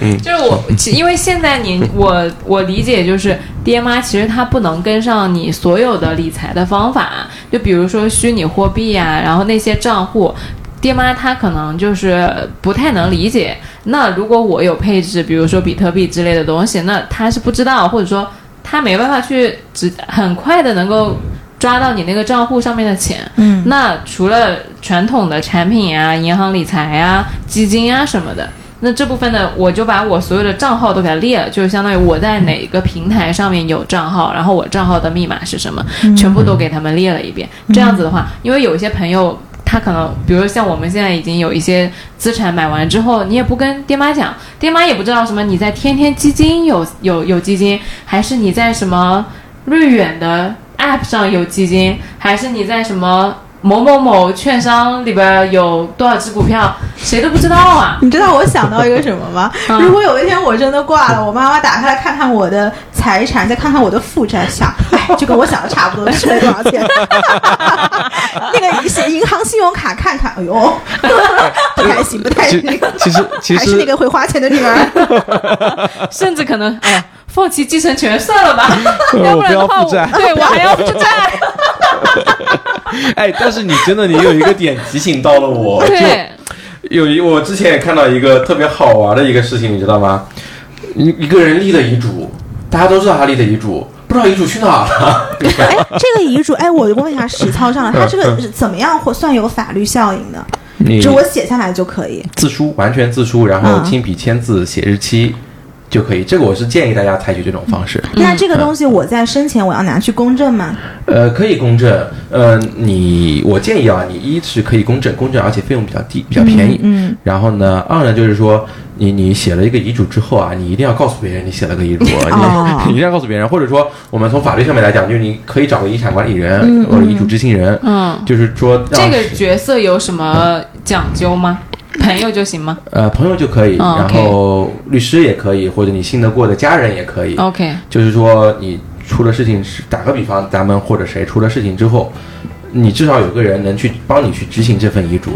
嗯就是我，其因为现在你 我我理解就是爹妈其实他不能跟上你所有的理财的方法，就比如说虚拟货币呀、然后那些账户，爹妈他可能就是不太能理解。那如果我有配置，比如说比特币之类的东西，那他是不知道，或者说他没办法去只很快的能够抓到你那个账户上面的钱。嗯，那除了传统的产品啊、银行理财啊、基金啊什么的，那这部分呢，我就把我所有的账号都给它列了，就是相当于我在哪个平台上面有账号，然后我账号的密码是什么，全部都给他们列了一遍。这样子的话，因为有一些朋友。他可能，比如像我们现在已经有一些资产买完之后，你也不跟爹妈讲，爹妈也不知道什么你在天天基金有有有基金，还是你在什么瑞远的 App 上有基金，还是你在什么某某某券商里边有多少只股票，谁都不知道啊。你知道我想到一个什么吗？嗯如果有一天我真的挂了，我妈妈打开来看看我的财产，再看看我的负债，想，哎，就跟我想的差不多，吃了多少钱？那个写银行信用卡看看，哎呦，不太行，不太其行。其实其还是那个会花钱的女儿。甚至可能，哎呀，放弃继承权算了吧，要不然的话，我不要负债对我还要负债。哎，但是你真的，你有一个点提醒到了我，就对，有一我之前也看到一个特别好玩的一个事情，你知道吗？一一个人立的遗嘱，大家都知道他立的遗嘱，不知道遗嘱去哪儿了。哎，这个遗嘱，哎，我问一下实操上了，它这个是怎么样或算有法律效应的？就我写下来就可以。自书，完全自书，然后嗯亲笔签字写日期就可以。这个我是建议大家采取这种方式。那这个东西我在生前我要拿去公证吗？呃，可以公证。呃，你我建议啊，你一是可以公证，公证而且费用比较低，比较便宜。嗯，然后呢，二呢就是说，你你写了一个遗嘱之后啊，你一定要告诉别人你写了个遗嘱，哦你 你一定要告诉别人，或者说我们从法律上面来讲，就是你可以找个遗产管理人、嗯或者遗嘱执行人，嗯，就是说这个角色有什么讲究吗？朋友就行吗呃朋友就可以，哦然后律师也可以，或者你信得过的家人也可以。？OK，就是说你出了事情是打个比方，咱们或者谁出了事情之后，你至少有个人能去帮你去执行这份遗嘱。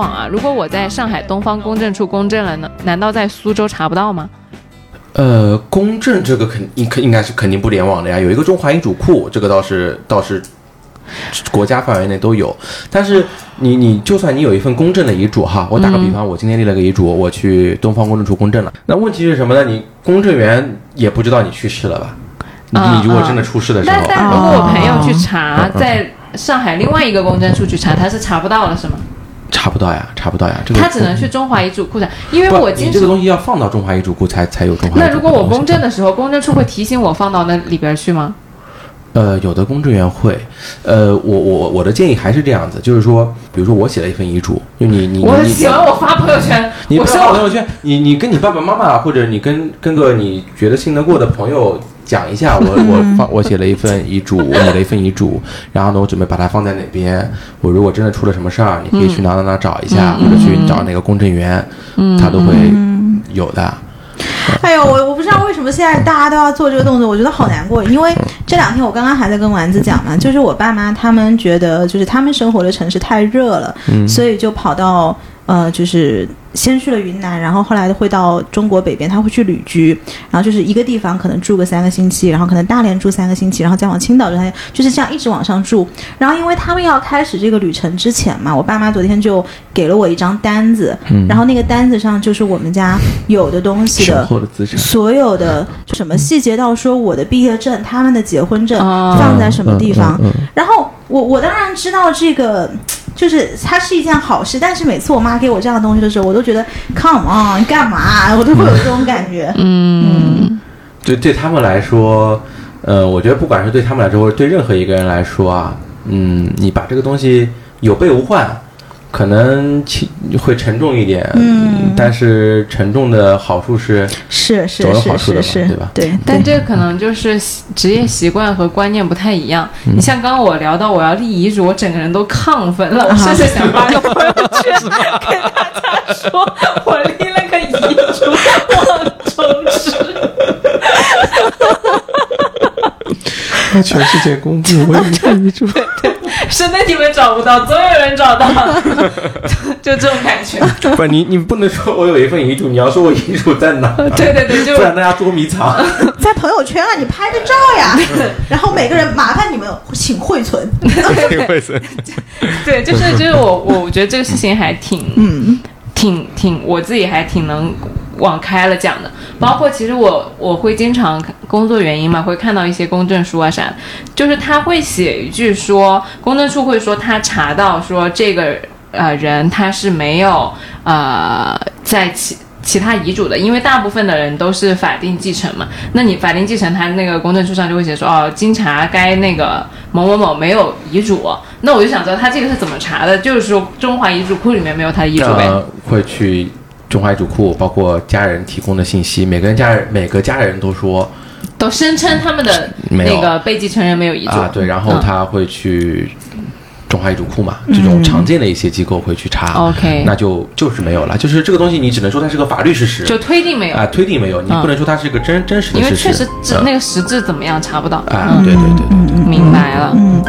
网啊？如果我在上海东方公证处公证了呢，难道在苏州查不到吗？呃，公证这个肯应肯应该是肯定不联网的呀，有一个中华遗嘱库，这个倒是倒是国家范围内都有。但是你你就算你有一份公证的遗嘱哈，我打个比方，我今天立了个遗嘱，我去东方公证处公证了，那问题是什么呢？你公证员也不知道你去世了吧？你如果真的出事的时候，但但如果我朋友去嗯查，在上海另外一个公证处去查，他是查不到了，是吗？查不到呀，查不到呀，这个他只能去中华遗嘱库的，因为我经常。这个东西要放到中华遗嘱库才才有中华。那如果我公证的时候，公证处会提醒我放到那里边去吗？呃，有的公证员会，呃，我我我的建议还是这样子，就是说，比如说我写了一份遗嘱，就你你我你喜欢我发朋友圈，你发朋友圈，你你跟你爸爸妈妈或者你跟跟个你觉得信得过的朋友讲一下，我 我放我写了一份遗嘱，我写了一份遗嘱，然后呢，我准备把它放在哪边，我如果真的出了什么事儿，你可以去哪哪哪找一下，或者去找那个公证员，他都会有的。哎呦，我我不知道为什么现在大家都要做这个动作，我觉得好难过。因为这两天我刚刚还在跟丸子讲嘛，就是我爸妈他们觉得，就是他们生活的城市太热了，所以就跑到呃，就是先去了云南，然后后来会到中国北边，他会去旅居，然后就是一个地方可能住个三个星期，然后可能大连住三个星期，然后再往青岛住三个，就是这样一直往上住。然后因为他们要开始这个旅程之前嘛，我爸妈昨天就给了我一张单子，然后那个单子上就是我们家有的东西的的，所有的什么细节到说我的毕业证、他们的结婚证哦放在什么地方，嗯嗯嗯然后我我当然知道这个。就是它是一件好事，但是每次我妈给我这样的东西的时候，我都觉得 come on，你干嘛？我都会有这种感觉。嗯对对他们来说，呃，我觉得不管是对他们来说，或者对任何一个人来说啊，嗯，你把这个东西有备无患，可能轻会沉重一点，嗯。但是沉重的好处是，是是总有是好处的是是，嘛对吧？对，但这可能就是习职业习惯和观念不太一样。嗯。你像刚刚我聊到我要立遗嘱，我整个人都亢奋了，我甚至想发个朋友圈跟大家说，我立了个遗嘱，望中止。向 全世界公布我有一个遗嘱。是那你们找不到，总有人找到，就这种感觉。不，你你不能说我有一份遗嘱，你要说我遗嘱在哪，对对对，就不然大家捉迷藏。在朋友圈啊，你拍个照呀，然后每个人麻烦你们请汇存。对，就是就是我我我觉得这个事情还挺嗯挺挺，我自己还挺能往开了讲的。包括其实我我会经常工作原因嘛，会看到一些公证书啊啥，就是他会写一句说，公证处会说他查到说这个呃人他是没有呃在其。其他遗嘱的，因为大部分的人都是法定继承嘛，那你法定继承，他那个公证书上就会写说，哦，经查该那个某某某没有遗嘱，那我就想知道他这个是怎么查的，就是说中华遗嘱库里面没有他的遗嘱呗。呃，会去中华遗嘱库，包括家人提供的信息，每个人家人每个家人都说都声称他们的那个被继承人没有遗嘱啊，对，然后嗯他会去中华遗嘱库嘛，这种常见的一些机构会去查。OK 那就就是没有了，就是这个东西，你只能说它是个法律事实，就推定没有，啊、推定没有，你嗯不能说它是一个真真实的事实因为。确实那个实质怎么样查不到。啊，嗯对对对对对。明白了。嗯，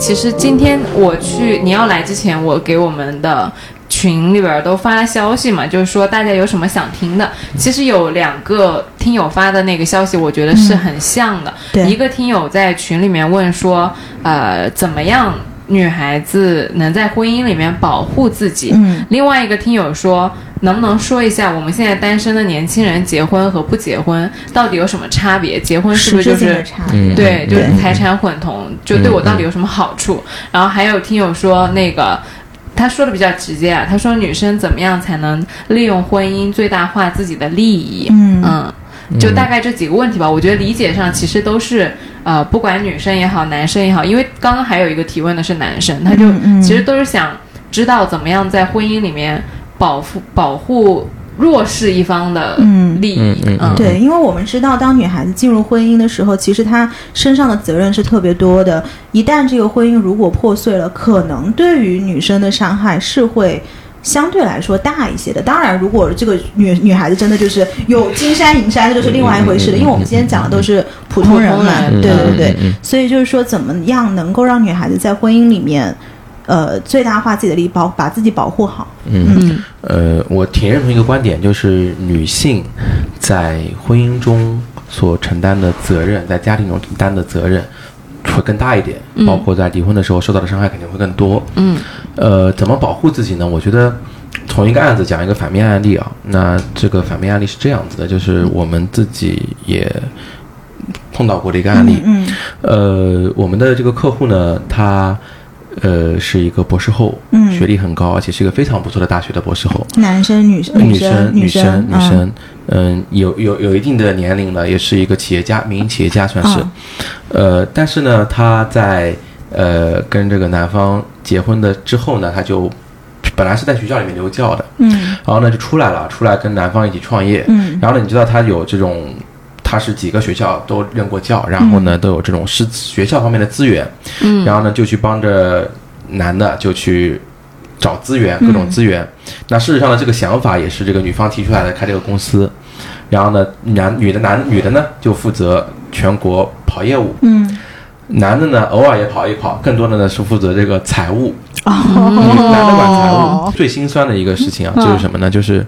其实今天我去你要来之前，我给我们的群里边都发了消息嘛，就是说大家有什么想听的。其实有两个听友发的那个消息，我觉得是很像的。对一个听友在群里面问说，呃，怎么样女孩子能在婚姻里面保护自己？嗯另外一个听友说，能不能说一下我们现在单身的年轻人结婚和不结婚到底有什么差别？结婚是不是就是对，就是财产混同，就对我到底有什么好处？然后还有听友说那个。他说的比较直接啊，他说女生怎么样才能利用婚姻最大化自己的利益？嗯就大概这几个问题吧。我觉得理解上其实都是呃，不管女生也好，男生也好，因为刚刚还有一个提问的是男生，他就其实都是想知道怎么样在婚姻里面保护保护弱势一方的嗯利益。嗯嗯嗯对，因为我们知道，当女孩子进入婚姻的时候，其实她身上的责任是特别多的。一旦这个婚姻如果破碎了，可能对于女生的伤害是会相对来说大一些的。当然，如果这个女女孩子真的就是有金山银山，这就是另外一回事了。因为我们今天讲的都是普通人嘛，人对对嗯对所以就是说，怎么样能够让女孩子在婚姻里面，呃，最大化自己的利益，保把自己保护好。嗯，呃，我挺认同一个观点，就是女性在婚姻中所承担的责任，在家庭中承担的责任会更大一点，包括在离婚的时候受到的伤害肯定会更多。嗯，呃，怎么保护自己呢？我觉得从一个案子讲一个反面案例啊，那这个反面案例是这样子的，就是我们自己也碰到过的一个案例。嗯呃，我们的这个客户呢，他呃是一个博士后，嗯学历很高，而且是一个非常不错的大学的博士后。男生、女生、女生、女生、女生，嗯，有有有一定的年龄了，也是一个企业家，民营企业家算是。嗯呃，但是呢，他在呃跟这个男方结婚的之后呢，他就本来是在学校里面留教的，嗯然后呢就出来了，出来跟男方一起创业。嗯然后呢，你知道他有这种，他是几个学校都任过教，然后呢都有这种师学校方面的资源，嗯然后呢就去帮着男的就去找资源，各种资源。那事实上呢，这个想法也是这个女方提出来的，开这个公司。然后呢，男女的男女的呢就负责全国跑业务，嗯男的呢偶尔也跑一跑，更多的呢是负责这个财务。哦，男的管财务。最心酸的一个事情啊，就是什么呢？就是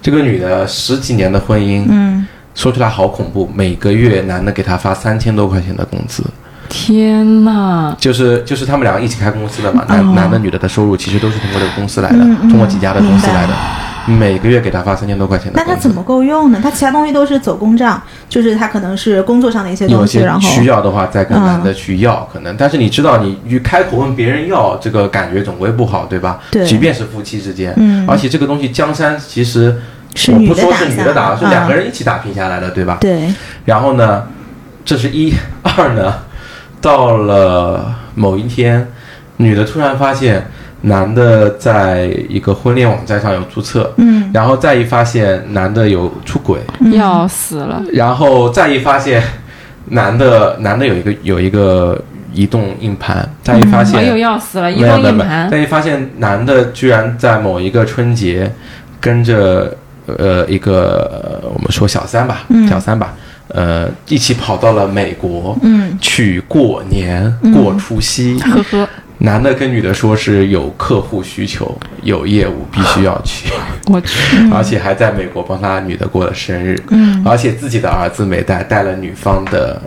这个女的十几年的婚姻，嗯说出来好恐怖，每个月男的给他发三千多块钱的工资，天呐，就是就是他们两个一起开公司的嘛，男、哦男的女的的收入其实都是通过这个公司来的，嗯嗯通过几家的公司来的，每个月给他发三千多块钱的工资。那他怎么够用呢？他其他东西都是走公账，就是他可能是工作上的一些东西，然后需要的话，再跟嗯男的去要，可能。但是你知道，你去开口问别人要，这个感觉总归不好，对吧？对即便是夫妻之间，嗯而且这个东西江山其实是我不女的打下说是女的打，是两个嗯人一起打拼下来的，对吧？对，然后呢，这是一二呢，到了某一天，女的突然发现男的在一个婚恋网站上有注册，嗯然后再一发现男的有出轨，要死了！然后再一发现男的男的有一个有一个移动硬盘，再一发现、哎呦，要死了！移没有没有没有动硬盘，再一发现男的居然在某一个春节跟着呃一个呃我们说小三吧，嗯小三吧，呃一起跑到了美国，嗯去过年过除夕。呵呵，男的跟女的说是有客户需求，有业务必须要去，我去，而且还在美国帮他女的过了生日，嗯而且自己的儿子没带，带了女方的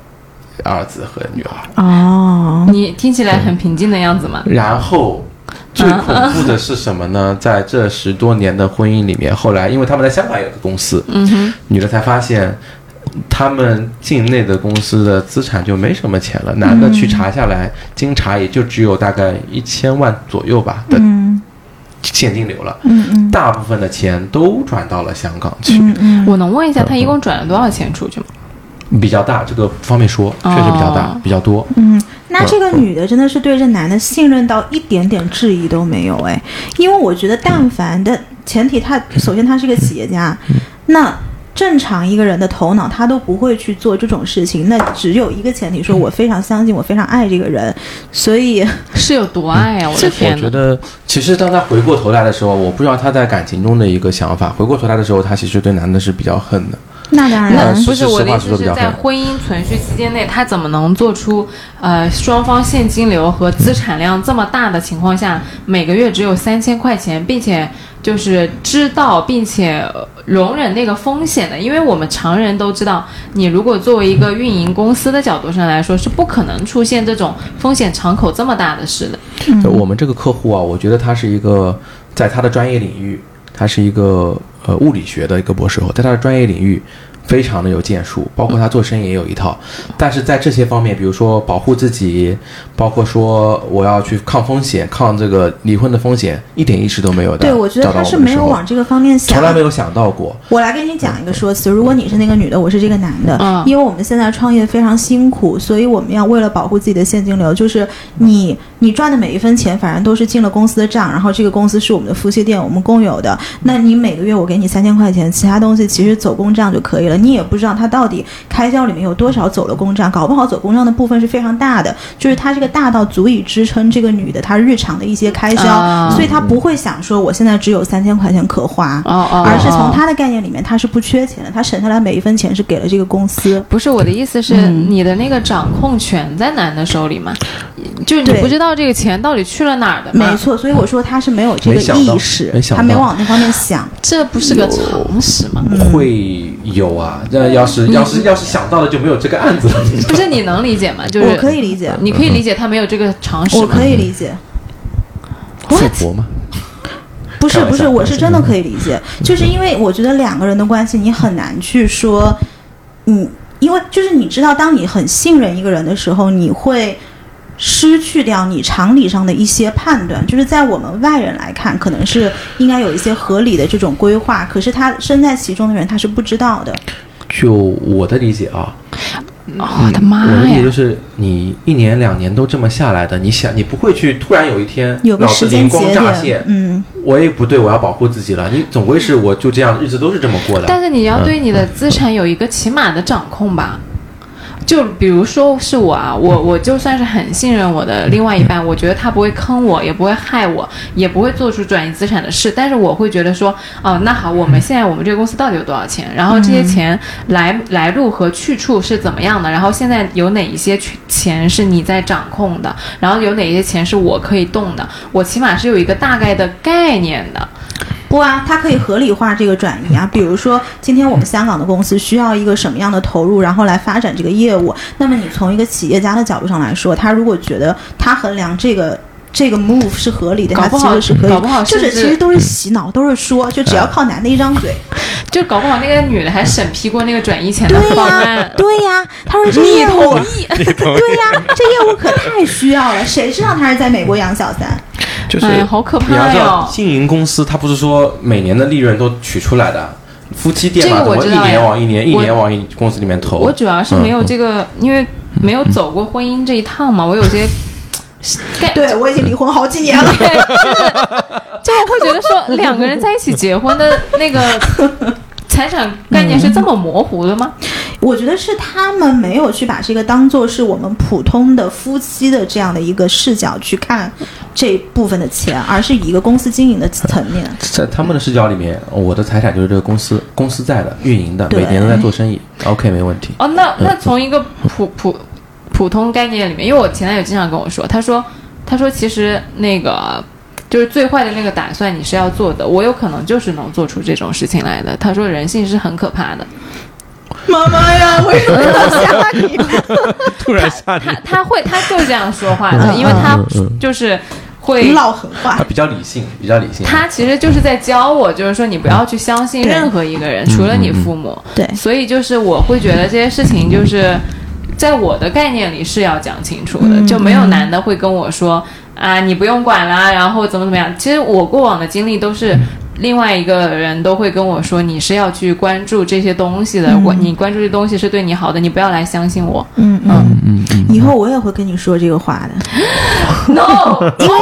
儿子和女儿。哦，你听起来很平静的样子嘛？然后最恐怖的是什么呢？在这十多年的婚姻里面，后来因为他们在香港有个公司，嗯，女的才发现。他们境内的公司的资产就没什么钱了，男的去查下来，经查也就只有大概一千万左右吧的嗯现金流了，嗯嗯大部分的钱都转到了香港去，嗯嗯，我能问一下，他一共转了多少钱出去吗？比较大，这个不方便说，确实比较大，哦比较多。嗯，那这个女的真的是对这男的信任到一点点质疑都没有哎，因为我觉得但凡的前提他，首先他是个企业家，那。正常一个人的头脑，他都不会去做这种事情。那只有一个前提，说我非常相信，我非常爱这个人，所以 是有多爱啊！我的我天呐！觉得，其实当他回过头来的时候，我不知道他在感情中的一个想法。回过头来的时候，他其实对男的是比较恨的。那当然，不是我的意思是在婚姻存续期间内，他怎么能做出呃双方现金流和资产量这么大的情况下，每个月只有三千块钱，并且就是知道并且呃容忍那个风险的？因为我们常人都知道，你如果作为一个运营公司的角度上来说，是不可能出现这种风险敞口这么大的事的。就我们这个客户啊，我觉得他是一个在他的专业领域，他是一个呃物理学的一个博士后，在他的专业领域非常的有建树，包括他做生意也有一套。但是在这些方面，比如说保护自己，包括说我要去抗风险、抗这个离婚的风险，一点意识都没有的。对我觉得他是没有往这个方面想，从来没有想到过。我来跟你讲一个说辞，如果你是那个女的，我是这个男的，嗯因为我们现在创业非常辛苦，所以我们要为了保护自己的现金流，就是你你赚的每一分钱，反正都是进了公司的账，然后这个公司是我们的夫妻店，我们共有的。那你每个月我给给你三千块钱，其他东西其实走公账就可以了。你也不知道他到底开销里面有多少走了公账，搞不好走公账的部分是非常大的，就是他这个大到足以支撑这个女的她日常的一些开销，啊所以她不会想说我现在只有三千块钱可花，哦哦，而是从哦她的概念里面，她是不缺钱的，她省下来每一分钱是给了这个公司。不是我的意思是，嗯你的那个掌控权在男的手里嘛？就是你不知道这个钱到底去了哪儿的嘛？没，错，所以我说他是没有这个意识没，想到她没往那方面想。这不是个常识吗？会有啊，这要是要是要是想到了就没有这个案子了。不是你能理解吗？就是我可以理解，你可以理解他没有这个常识吗？我可以理解。不是不是，我是真的可以理解，就是因为我觉得两个人的关系，你很难去说，嗯，因为就是你知道，当你很信任一个人的时候，你会失去掉你常理上的一些判断，就是在我们外人来看，可能是应该有一些合理的这种规划，可是他身在其中的人他是不知道的。就我的理解啊，哦我的妈呀我的理解就！是，你一年两年都这么下来的，你想，你不会去突然有一天有个脑子时间乍现，，嗯，我也不对，我要保护自己了。你总归是我就这样，日子都是这么过的。但是你要对你的资产有一个起码的掌控吧。就比如说是我啊，我我就算是很信任我的另外一半，我觉得他不会坑我，也不会害我，也不会做出转移资产的事，但是我会觉得说，哦，那好，我们现在我们这个公司到底有多少钱？然后这些钱来来路和去处是怎么样的？然后现在有哪一些去钱是你在掌控的？然后有哪些钱是我可以动的？我起码是有一个大概的概念的。不啊，它可以合理化这个转移啊。比如说，今天我们香港的公司需要一个什么样的投入，然后来发展这个业务。那么你从一个企业家的角度上来说，他如果觉得他衡量这个。这个 move 是合理的，他搞不好其实是可以，搞不好就是其实都是洗脑，都是说，就只要靠男的一张嘴。就搞不好那个女的还审批过那个转移钱的对呀、方案。对呀、他说这你业务，同意？对呀、这业务可太需要了，谁知道他是在美国养小三？就是好可怕你要知道哟，经营公司他不是说每年的利润都取出来的，夫妻店嘛，这个我怎么一年知道呀往一年，一年往一公司里面投？我主要是没有嗯这个，因为没有走过婚姻这一趟嘛，我有些概 对我已经离婚好几年了。对，就是就我会觉得说两个人在一起结婚的 那个财产概念是这么模糊的吗？我觉得是他们没有去把这个当做是我们普通的夫妻的这样的一个视角去看这部分的钱，而是以一个公司经营的层面。在他们的视角里面，我的财产就是这个公司公司在的运营的，每年都在做生意，OK 没问题。哦，那那从一个普普普通概念里面，因为我前男友经常跟我说，他说他说其实那个。就是最坏的那个打算，你是要做的。我有可能就是能做出这种事情来的。他说人性是很可怕的，妈妈呀，为什么要吓你？突然吓他他会他就是这样说话的，嗯因为他就是会唠狠话他。比较理性，比较理性。他其实就是在教我，就是说你不要去相信任何一个人，除了你父母。对所以就是我会觉得这些事情就是在我的概念里是要讲清楚的，嗯就没有男的会跟我说啊你不用管啦，然后怎么怎么样。其实我过往的经历都是。另外一个人都会跟我说，你是要去关注这些东西的，我、你关注这东西是对你好的，你不要来相信我。嗯嗯，嗯嗯，以后我也会跟你说这个话的。No，因为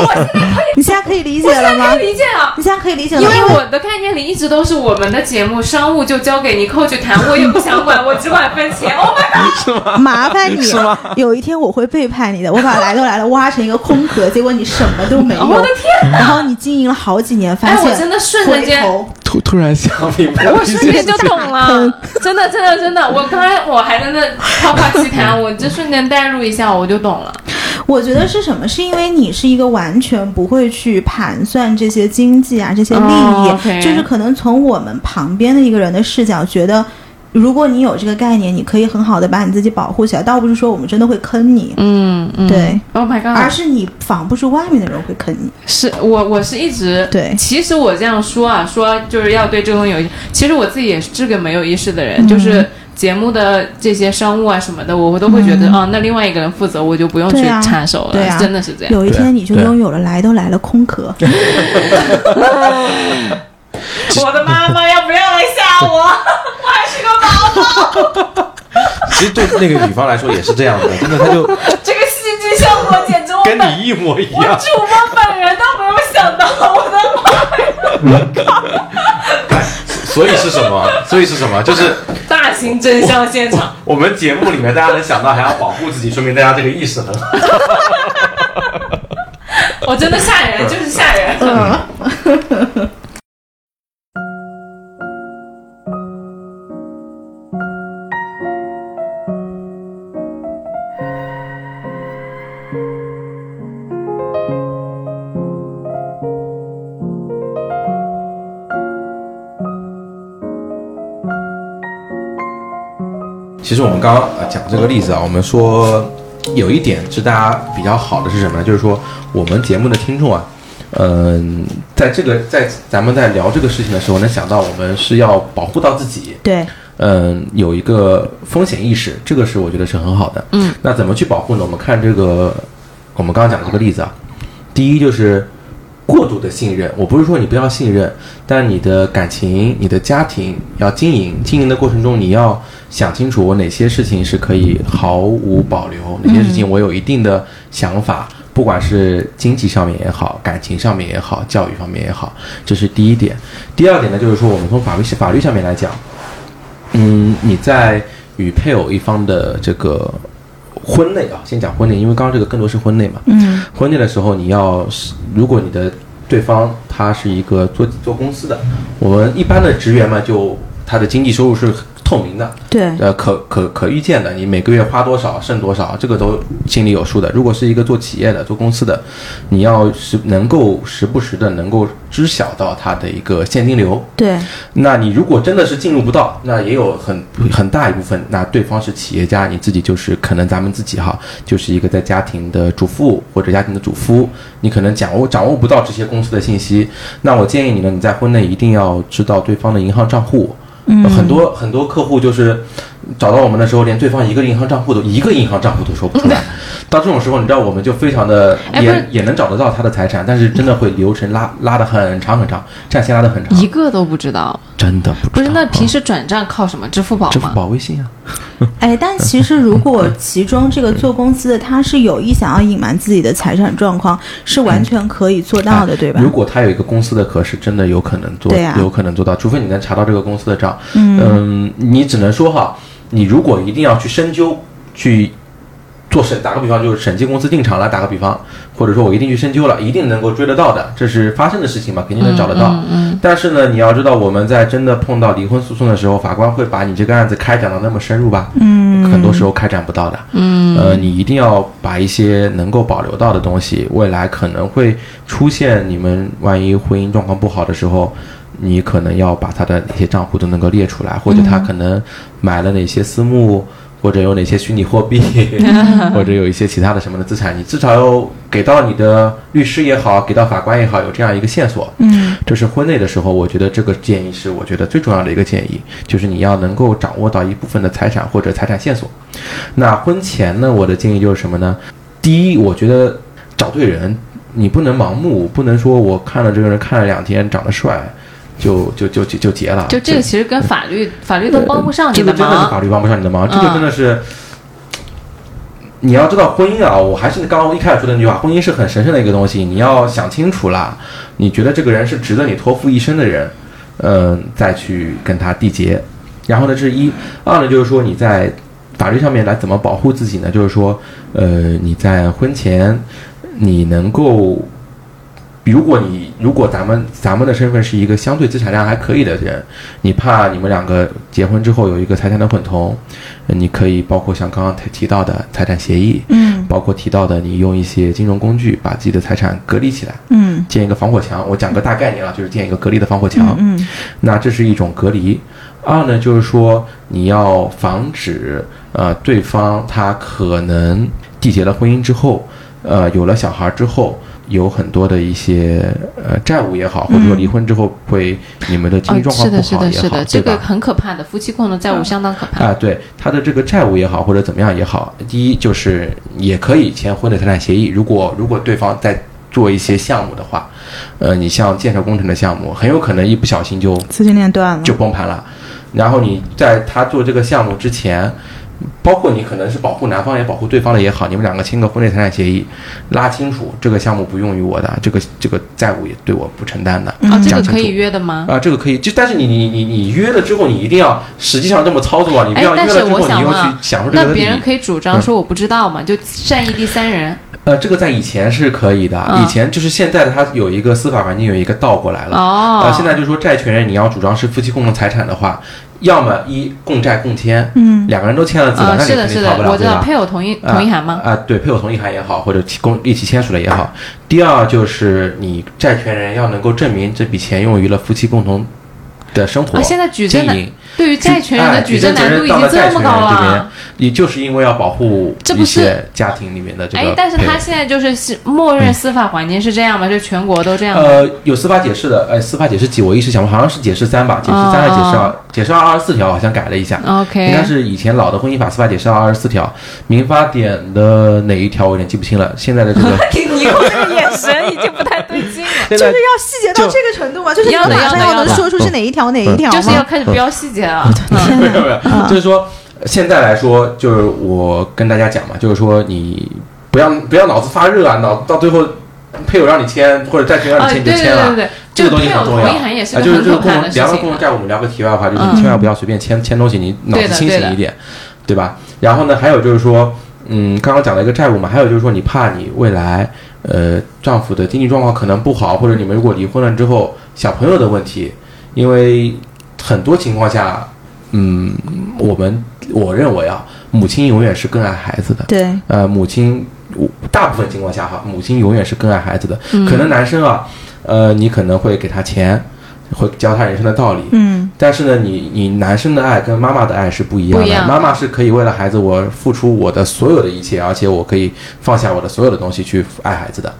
你现在可以理解了吗可？以理解了。你现在可以理解了，因为我的概念里一直都是我们的节目商务就交给你扣去谈，我也不想管，我只管分钱。Oh my god！麻烦你，有一天我会背叛你的。我把来都来了挖成一个空壳，结果你什么都没有。我的天然后你经营了好几年，发哎，现我真的瞬间间，突突然想明白了我瞬间就懂了，真的真的真的，我刚才我还在那夸夸其谈，我这瞬间代入一下，我就懂了。我觉得是什么？是因为你是一个完全不会去盘算这些经济啊、这些利益，就是可能从我们旁边的一个人的视角觉得。如果你有这个概念，你可以很好的把你自己保护起来，倒不是说我们真的会坑你，嗯嗯，对，Oh my god！而是你防不住外面的人会坑你。是我我是一直对。其实我这样说啊，说就是要对这个东西有，其实我自己也是个没有意识的人，嗯。就是节目的这些商务啊什么的，我都会觉得、啊，那另外一个人负责，我就不用去插手了，对啊。真的是这样。有一天你就拥有了来都来了空壳。我的妈妈要不要来吓我？我还是个宝宝，其实对那个女方来说也是这样的，真的，他就 这个戏剧效果简直我跟你一模一我样。主播本人都没有想到，我的妈呀！所以是什么？所以是什么？就是大型真相现场。我们节目里面大家能想到还要保护自己，说明大家这个意识很好。我真的吓人，就是吓人。其实我们刚刚呃讲这个例子啊，我们说有一点是大家比较好的是什么呢？就是说我们节目的听众啊，嗯、在这个在咱们在聊这个事情的时候，能想到我们是要保护到自己，对，嗯，有一个风险意识，这个是我觉得是很好的。嗯，那怎么去保护呢？我们看这个，我们刚刚讲的这个例子啊，第一就是过度的信任。我不是说你不要信任，但你的感情、你的家庭要经营，经营的过程中你要想清楚，我哪些事情是可以毫无保留，哪些事情我有一定的想法。不管是经济上面也好，感情上面也好，教育方面也好，这是第一点。第二点呢，就是说我们从法律法律上面来讲，嗯，你在与配偶一方的这个婚内啊，先讲婚内，因为刚刚这个更多是婚内嘛。嗯婚内的时候，你要是如果你的对方他是一个做做公司的，我们一般的职员嘛，就他的经济收入是透明的，对，呃，可可可预见的，你每个月花多少剩多少，这个都心里有数的。如果是一个做企业的、做公司的，你要是能够时不时的能够知晓到他的一个现金流，对，那你如果真的是进入不到，那也有很很大一部分，那对方是企业家，你自己就是可能咱们自己哈，就是一个在家庭的主妇或者家庭的主夫，你可能掌握掌握不到这些公司的信息。那我建议你呢，你在婚内一定要知道对方的银行账户。嗯很多很多客户就是找到我们的时候，连对方一个银行账户都一个银行账户都说不出来。到这种时候，你知道我们就非常的哎也也能找得到他的财产，但是真的会流程拉拉得很长很长，战线拉得很长。一个都不知道，真的不知道不是？那平啊时转账靠什么？支付宝支付？宝、微信啊，哎，但其实如果其中这个做公司的他是有意想要隐瞒自己的财产状况，是完全可以做到的，对吧如？果他有一个公司的壳是真的有可能做，对啊有可能做到，除非你能查到这个公司的账。嗯嗯，你只能说哈，你如果一定要去深究去。做审，打个比方，就是审计公司进场了，打个比方，或者说我一定去深究了，一定能够追得到的，这是发生的事情嘛，肯定能找得到。嗯嗯但是呢，你要知道，我们在真的碰到离婚诉讼的时候，法官会把你这个案子开展到那么深入吧？嗯，很多时候开展不到的。嗯呃，你一定要把一些能够保留到的东西，未来可能会出现你们万一婚姻状况不好的时候，你可能要把他的那些账户都能够列出来，或者他可能买了哪些私募。或者有哪些虚拟货币，或者有一些其他的什么的资产，你至少要给到你的律师也好，给到法官也好，有这样一个线索。嗯这是婚内的时候，我觉得这个建议是我觉得最重要的一个建议，就是你要能够掌握到一部分的财产或者财产线索。那婚前呢，我的建议就是什么呢？第一，我觉得找对人，你不能盲目，不能说我看了这个人看了两天长得帅，就就就就就结了。就这个其实跟法律法律都帮不上你的这个真的是法忙。律帮不上你的忙，这个嗯真的是。你要知道婚姻啊，我还是刚刚一开始说的那句话，婚姻是很神圣的一个东西，你要想清楚啦。你觉得这个人是值得你托付一生的人，嗯、再去跟他缔结。然后呢，这是一；二呢，就是说你在法律上面来怎么保护自己呢？就是说，呃，你在婚前你能够如果你如果咱们咱们的身份是一个相对资产量还可以的人，你怕你们两个结婚之后有一个财产的混同，呃你可以包括像刚刚提提到的财产协议，嗯包括提到的你用一些金融工具把自己的财产隔离起来，嗯建一个防火墙。我讲个大概念啊，就是建一个隔离的防火墙。嗯那这是一种隔离。二呢，就是说你要防止呃对方他可能缔结了婚姻之后，呃有了小孩之后。有很多的一些呃债务也好，或者说离婚之后会你们的经济哦，状况不是的，是的，好也好，是的，这个？很可怕的，夫妻共同债务相当可怕。啊，对他的这个债务也好，或者怎么样也好，第一就是也可以签婚内财产协议。如果如果对方在做一些项目的话，呃，你像建设工程的项目，很有可能一不小心就资金链断了，就崩盘了。然后你在他做这个项目之前，包括你可能是保护男方也保护对方的也好，你们两个签个婚内财产协议，拉清楚这个项目不用于我的，这个这个债务也对我不承担的。啊，这个可以约的吗？啊，这个可以，就但是你你你你约了之后，你一定要实际上这么操作啊！你不哎要约，了之后，你又去享受这个那别人。可以主张说我不知道嘛，就善意第三人。呃，这个在以前是可以的，嗯以前就是现在的它有一个司法环境有一个倒过来了。哦呃，现在就是说债权人你要主张是夫妻共同财产的话，要么一共债共签，嗯两个人都签了字那你肯定逃不，了，我知道对吧？配偶同意啊同意函吗？啊、对，配偶同意函也好，或者提公一起签署了也好。第二就是你债权人要能够证明这笔钱用于了夫妻共同的生活、啊，现在举证难。对于债权人的哎举证难度已经这么高了。，也就是因为要保护一这不是些家庭里面的这个。，哎但是他现在就是是默认司法环境是这样吗？就全国都这样？呃，有司法解释的，哎，司法解释几，我一时想不，好像是解释三吧，解释三还是解释二？解释二二十四条好像改了一下。哦 OK 应该是以前老的婚姻法司法解释二二十四条，民法典的哪一条我有点记不清了。现在的这个 你看这个眼神已经不太对劲了，现在就是要细节到这个程度吗？就是你要的马上要要能说出是哪一条哪一条？就是要开始标细节了。嗯 没有没有，就是说现在来说，就是我跟大家讲嘛，就是说你不要不要脑子发热啊，脑到最后配偶让你签或者债权让啊，你签你就签了。对对对，这个东西很重要啊，就是这个共同聊个共。同债务，我们聊个题外话，就是嗯你千万不要随便签签东西，你脑子清醒一点，对吧？然后呢，还有就是说，嗯，刚刚讲了一个债务嘛，还有就是说，你怕你未来呃丈夫的经济状况可能不好，或者你们如果离婚了之后小朋友的问题，因为很多情况下，嗯，我们我认为啊，母亲永远是更爱孩子的，对，呃，母亲大部分情况下哈，母亲永远是更爱孩子的。嗯可能男生啊，呃，你可能会给他钱，会教他人生的道理。嗯但是呢，你你男生的爱跟妈妈的爱是不一样的。样妈妈是可以为了孩子，我付出我的所有的一切，而且我可以放下我的所有的东西去爱孩子的。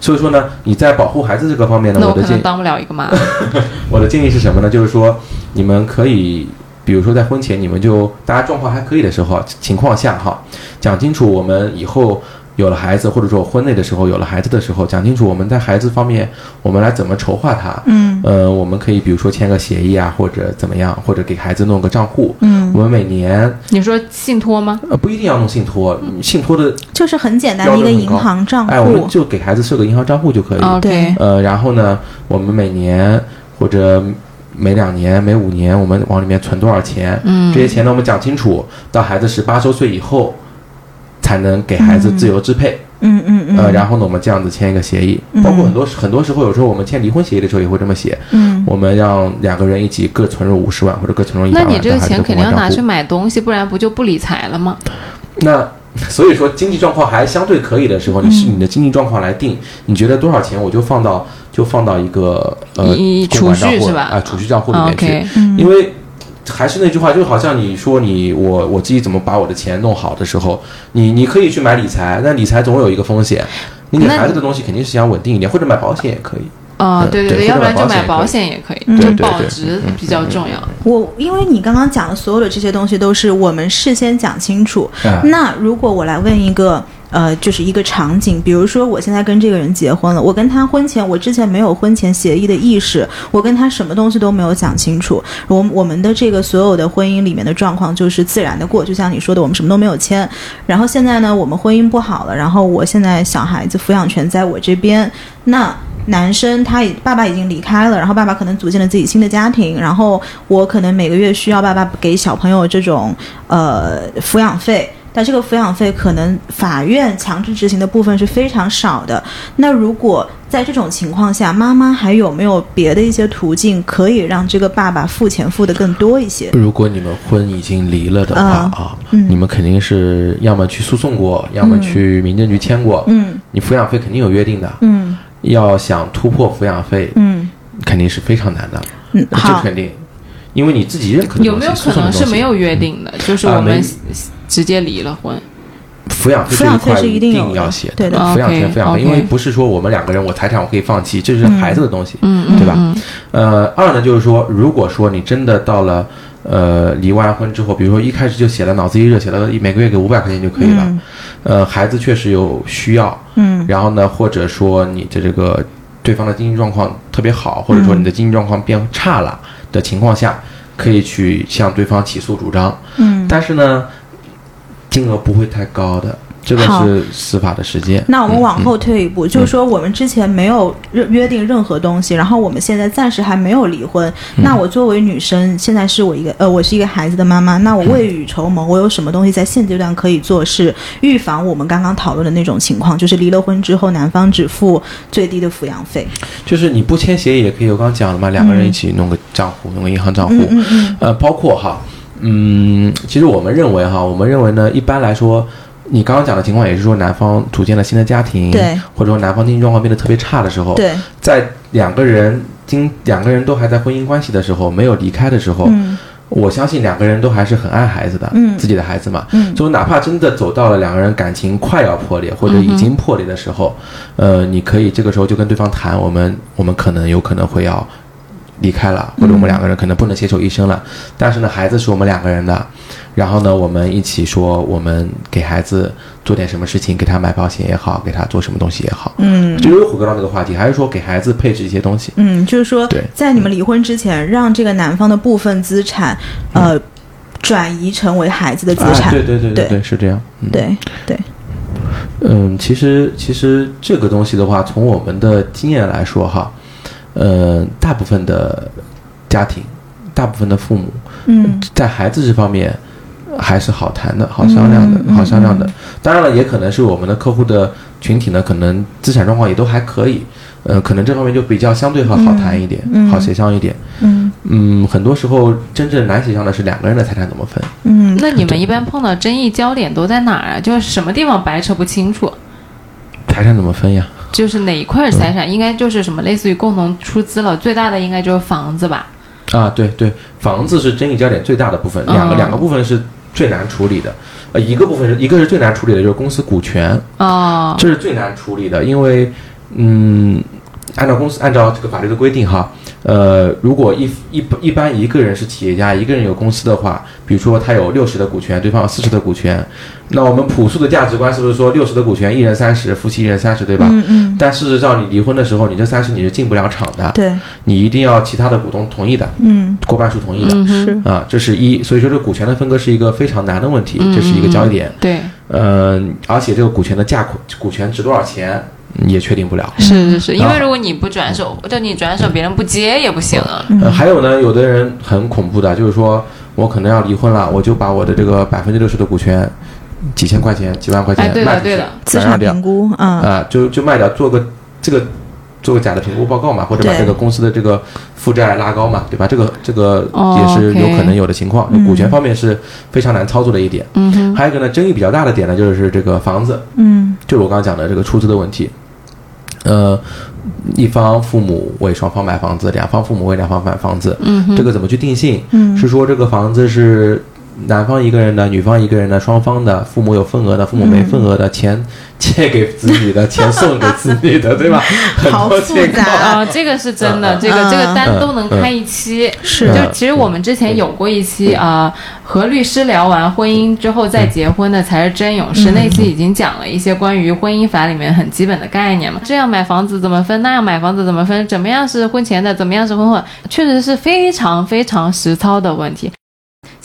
所以说呢，你在保护孩子这个方面呢，我的建议当不了一个妈。我的建议是什么呢？就是说，你们可以，比如说在婚前，你们就大家状况还可以的时候情况下哈，讲清楚我们以后有了孩子，或者说婚内的时候有了孩子的时候，讲清楚我们在孩子方面我们来怎么筹划它。嗯呃，我们可以比如说签个协议啊，或者怎么样，或者给孩子弄个账户。嗯，我们每年你说信托吗？呃不一定要弄信托，信托的就是很简单的一个银行账户哎，我们。就给孩子设个银行账户就可以。OK，呃，然后呢，我们每年或者每两年、每五年，我们往里面存多少钱？嗯这些钱呢，我们讲清楚，到孩子十八周岁以后，才能给孩子自由支配。嗯嗯嗯，呃，然后呢，我们这样子签一个协议，嗯。包括很多很多时候，有时候我们签离婚协议的时候也会这么写，嗯。我们让两个人一起各存入五十万或者各存入一百万，那你这个钱肯定要拿去买东西，不然不就不理财了吗？那所以说经济状况还相对可以的时候，你是你的经济状况来定，你觉得多少钱我就放到就放到一个呃储蓄是吧？啊、储蓄账户里面去。因为。还是那句话，就好像你说你我我自己怎么把我的钱弄好的时候，你你可以去买理财，但理财总有一个风险。你给孩子的东西肯定是想稳定一点，或者买保险也可以。哦，嗯对对，对要不然就买保险险也可以，嗯就保值嗯比较重要。我因为你刚刚讲的所有的这些东西都是我们事先讲清楚。啊那如果我来问一个，呃，就是一个场景，比如说我现在跟这个人结婚了，我跟他婚前我之前没有婚前协议的意识，我跟他什么东西都没有讲清楚，我我们的这个所有的婚姻里面的状况就是自然的过，就像你说的，我们什么都没有签。然后现在呢，我们婚姻不好了，然后我现在小孩子抚养权在我这边，那。男生他已爸爸已经离开了，然后爸爸可能组建了自己新的家庭，然后我可能每个月需要爸爸给小朋友这种呃抚养费，但这个抚养费可能法院强制执行的部分是非常少的。那如果在这种情况下，妈妈还有没有别的一些途径可以让这个爸爸付钱付的更多一些？如果你们婚已经离了的话嗯啊，嗯你们肯定是要么去诉讼过，要么去民政局签过。嗯你抚养费肯定有约定的，嗯要想突破抚养费，嗯肯定是非常难的，嗯，这，肯定，因为你自己认可的有没有可能是没有约定的？就是啊我们没直接离了婚。抚养费抚养费是这一块一一定要写对的抚养权抚养费，因为不是说我们两个人我财产我可以放弃，这是孩子的东西，嗯嗯，对吧？嗯呃，二呢就是说，如果说你真的到了呃离完婚之后，比如说一开始就写了脑子一热，写了每个月给五百块钱就可以了，嗯呃，孩子确实有需要，嗯然后呢，或者说你的这个对方的经济状况特别好，或者说你的经济状况变差了的情况下，可以去向对方起诉主张。嗯但是呢，金额不会太高的，这个是司法的实践。那我们嗯往后退一步，就是说我们之前没有约约定任何东西，然后我们现在暂时还没有离婚。嗯那我作为女生，现在是我一个呃，我是一个孩子的妈妈，那我未雨绸缪，我有什么东西在现阶段可以做，是预防我们刚刚讨论的那种情况，就是离了婚之后，男方只付最低的抚养费。就是你不签协议也可以，我刚刚讲了嘛，两个人一起弄个账户，弄个银行账户。呃，包括哈，嗯，其实我们认为哈，我们认为呢，一般来说，你刚刚讲的情况也是说，男方组建了新的家庭，对，或者说男方经济状况变得特别差的时候，对，在两个人经两个人都还在婚姻关系的时候，没有离开的时候，嗯。我相信两个人都还是很爱孩子的，嗯。自己的孩子嘛，嗯。就哪怕真的走到了两个人感情快要破裂或者已经破裂的时候，呃，你可以这个时候就跟对方谈，我们我们可能有可能会要离开了，或者我们两个人可能不能携手一生了，但是呢，孩子是我们两个人的，然后呢，我们一起说，我们给孩子做点什么事情，给他买保险也好，给他做什么东西也好，嗯。就又回归到那个话题，还是说给孩子配置一些东西，嗯，就是说对，在你们离婚之前，让这个男方的部分资产，呃，转移成为孩子的资产。啊、对对对对对，是这样，嗯。对对，嗯，其实其实这个东西的话，从我们的经验来说哈，呃，大部分的家庭，大部分的父母嗯在孩子这方面还是好谈的、好商量的、好商量的。当然了，也可能是我们的客户的群体呢，可能资产状况也都还可以，呃，可能这方面就比较相对好好谈一点，好协商一点。嗯嗯，很多时候真正难协商的是两个人的财产怎么分。嗯，那你们一般碰到争议焦点都在哪儿啊？就是什么地方白扯不清楚？财产怎么分呀？就是哪一块财产应该就是什么类似于共同出资了，最大的应该就是房子吧？啊，对对，房子是争议焦点最大的部分，两个、嗯。两个部分是最难处理的，呃，一个部分是一个是最难处理的，就是公司股权，哦，这是最难处理的，因为嗯，按照公司按照这个法律的规定哈，呃，如果一一一般一个人是企业家，一个人有公司的话，比如说他有六十的股权，对方有四十的股权，那我们朴素的价值观是不是说六十的股权一人三十，夫妻一人三十，对吧？嗯嗯，但事实上，你离婚的时候，你这三十你是进不了场的，对，你一定要其他的股东同意的，嗯过半数同意的。嗯，是，啊，这是一，所以说这个股权的分割是一个非常难的问题，这是一个焦点。对，嗯、而且这个股权的价款，股权值多少钱嗯也确定不了。是是是，因为啊如果你不转手，就你转手别人不接也不行啊。呃，还有呢，有的人很恐怖的，就是说我可能要离婚了，我就把我的这个百分之六十的股权，几千块钱、几万块钱哎对的卖出去，对的资产转让掉评估，啊，啊，就就卖掉，做个这个。做个假的评估报告嘛，或者把这个公司的这个负债拉高嘛，对吧？这个这个哦也是有可能有的情况。嗯股权方面是非常难操作的一点。嗯哼，还有一个呢，争议比较大的点呢，就是这个房子，嗯就是我刚刚讲的这个出资的问题。呃，一方父母为双方买房子，两方父母为两方买房子，嗯哼，这个怎么去定性？嗯，是说这个房子是男方一个人的，女方一个人的，双方的，父母有份额的，父母没份额的，钱 借给子女的，钱送给子女的，对吧？很 好复多情况。杂 啊，这个是真的，嗯这个嗯这个单都能开一期。是就其实我们之前有过一期啊、和律师聊完婚姻之后再结婚的才是真勇士。那期已经讲了一些关于婚姻法里面很基本的概念嘛，这样买房子怎么分，那样买房子怎么分，怎么样是婚前的，怎么样是婚后，确实是非常非常实操的问题。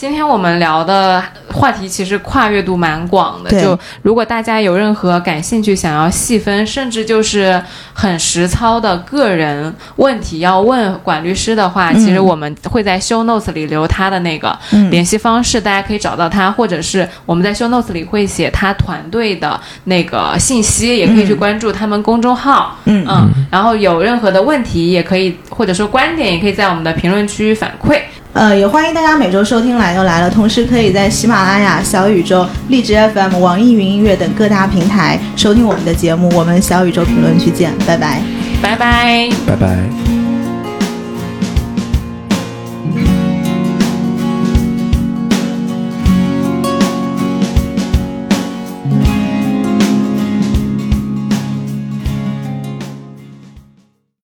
今天我们聊的话题其实跨越度蛮广的，就如果大家有任何感兴趣想要细分，甚至就是很实操的个人问题要问管律师的话，嗯其实我们会在 show notes 里留他的那个嗯联系方式，大家可以找到他，或者是我们在 show notes 里会写他团队的那个信息，也可以去关注他们公众号。嗯嗯，然后有任何的问题也可以，或者说观点也可以在我们的评论区反馈。呃，也欢迎大家每周收听《来又来了》，同时可以在喜马拉雅、小宇宙、荔枝 FM、网易云音乐等各大平台收听我们的节目。我们小宇宙评论区见，拜拜。拜拜。拜拜。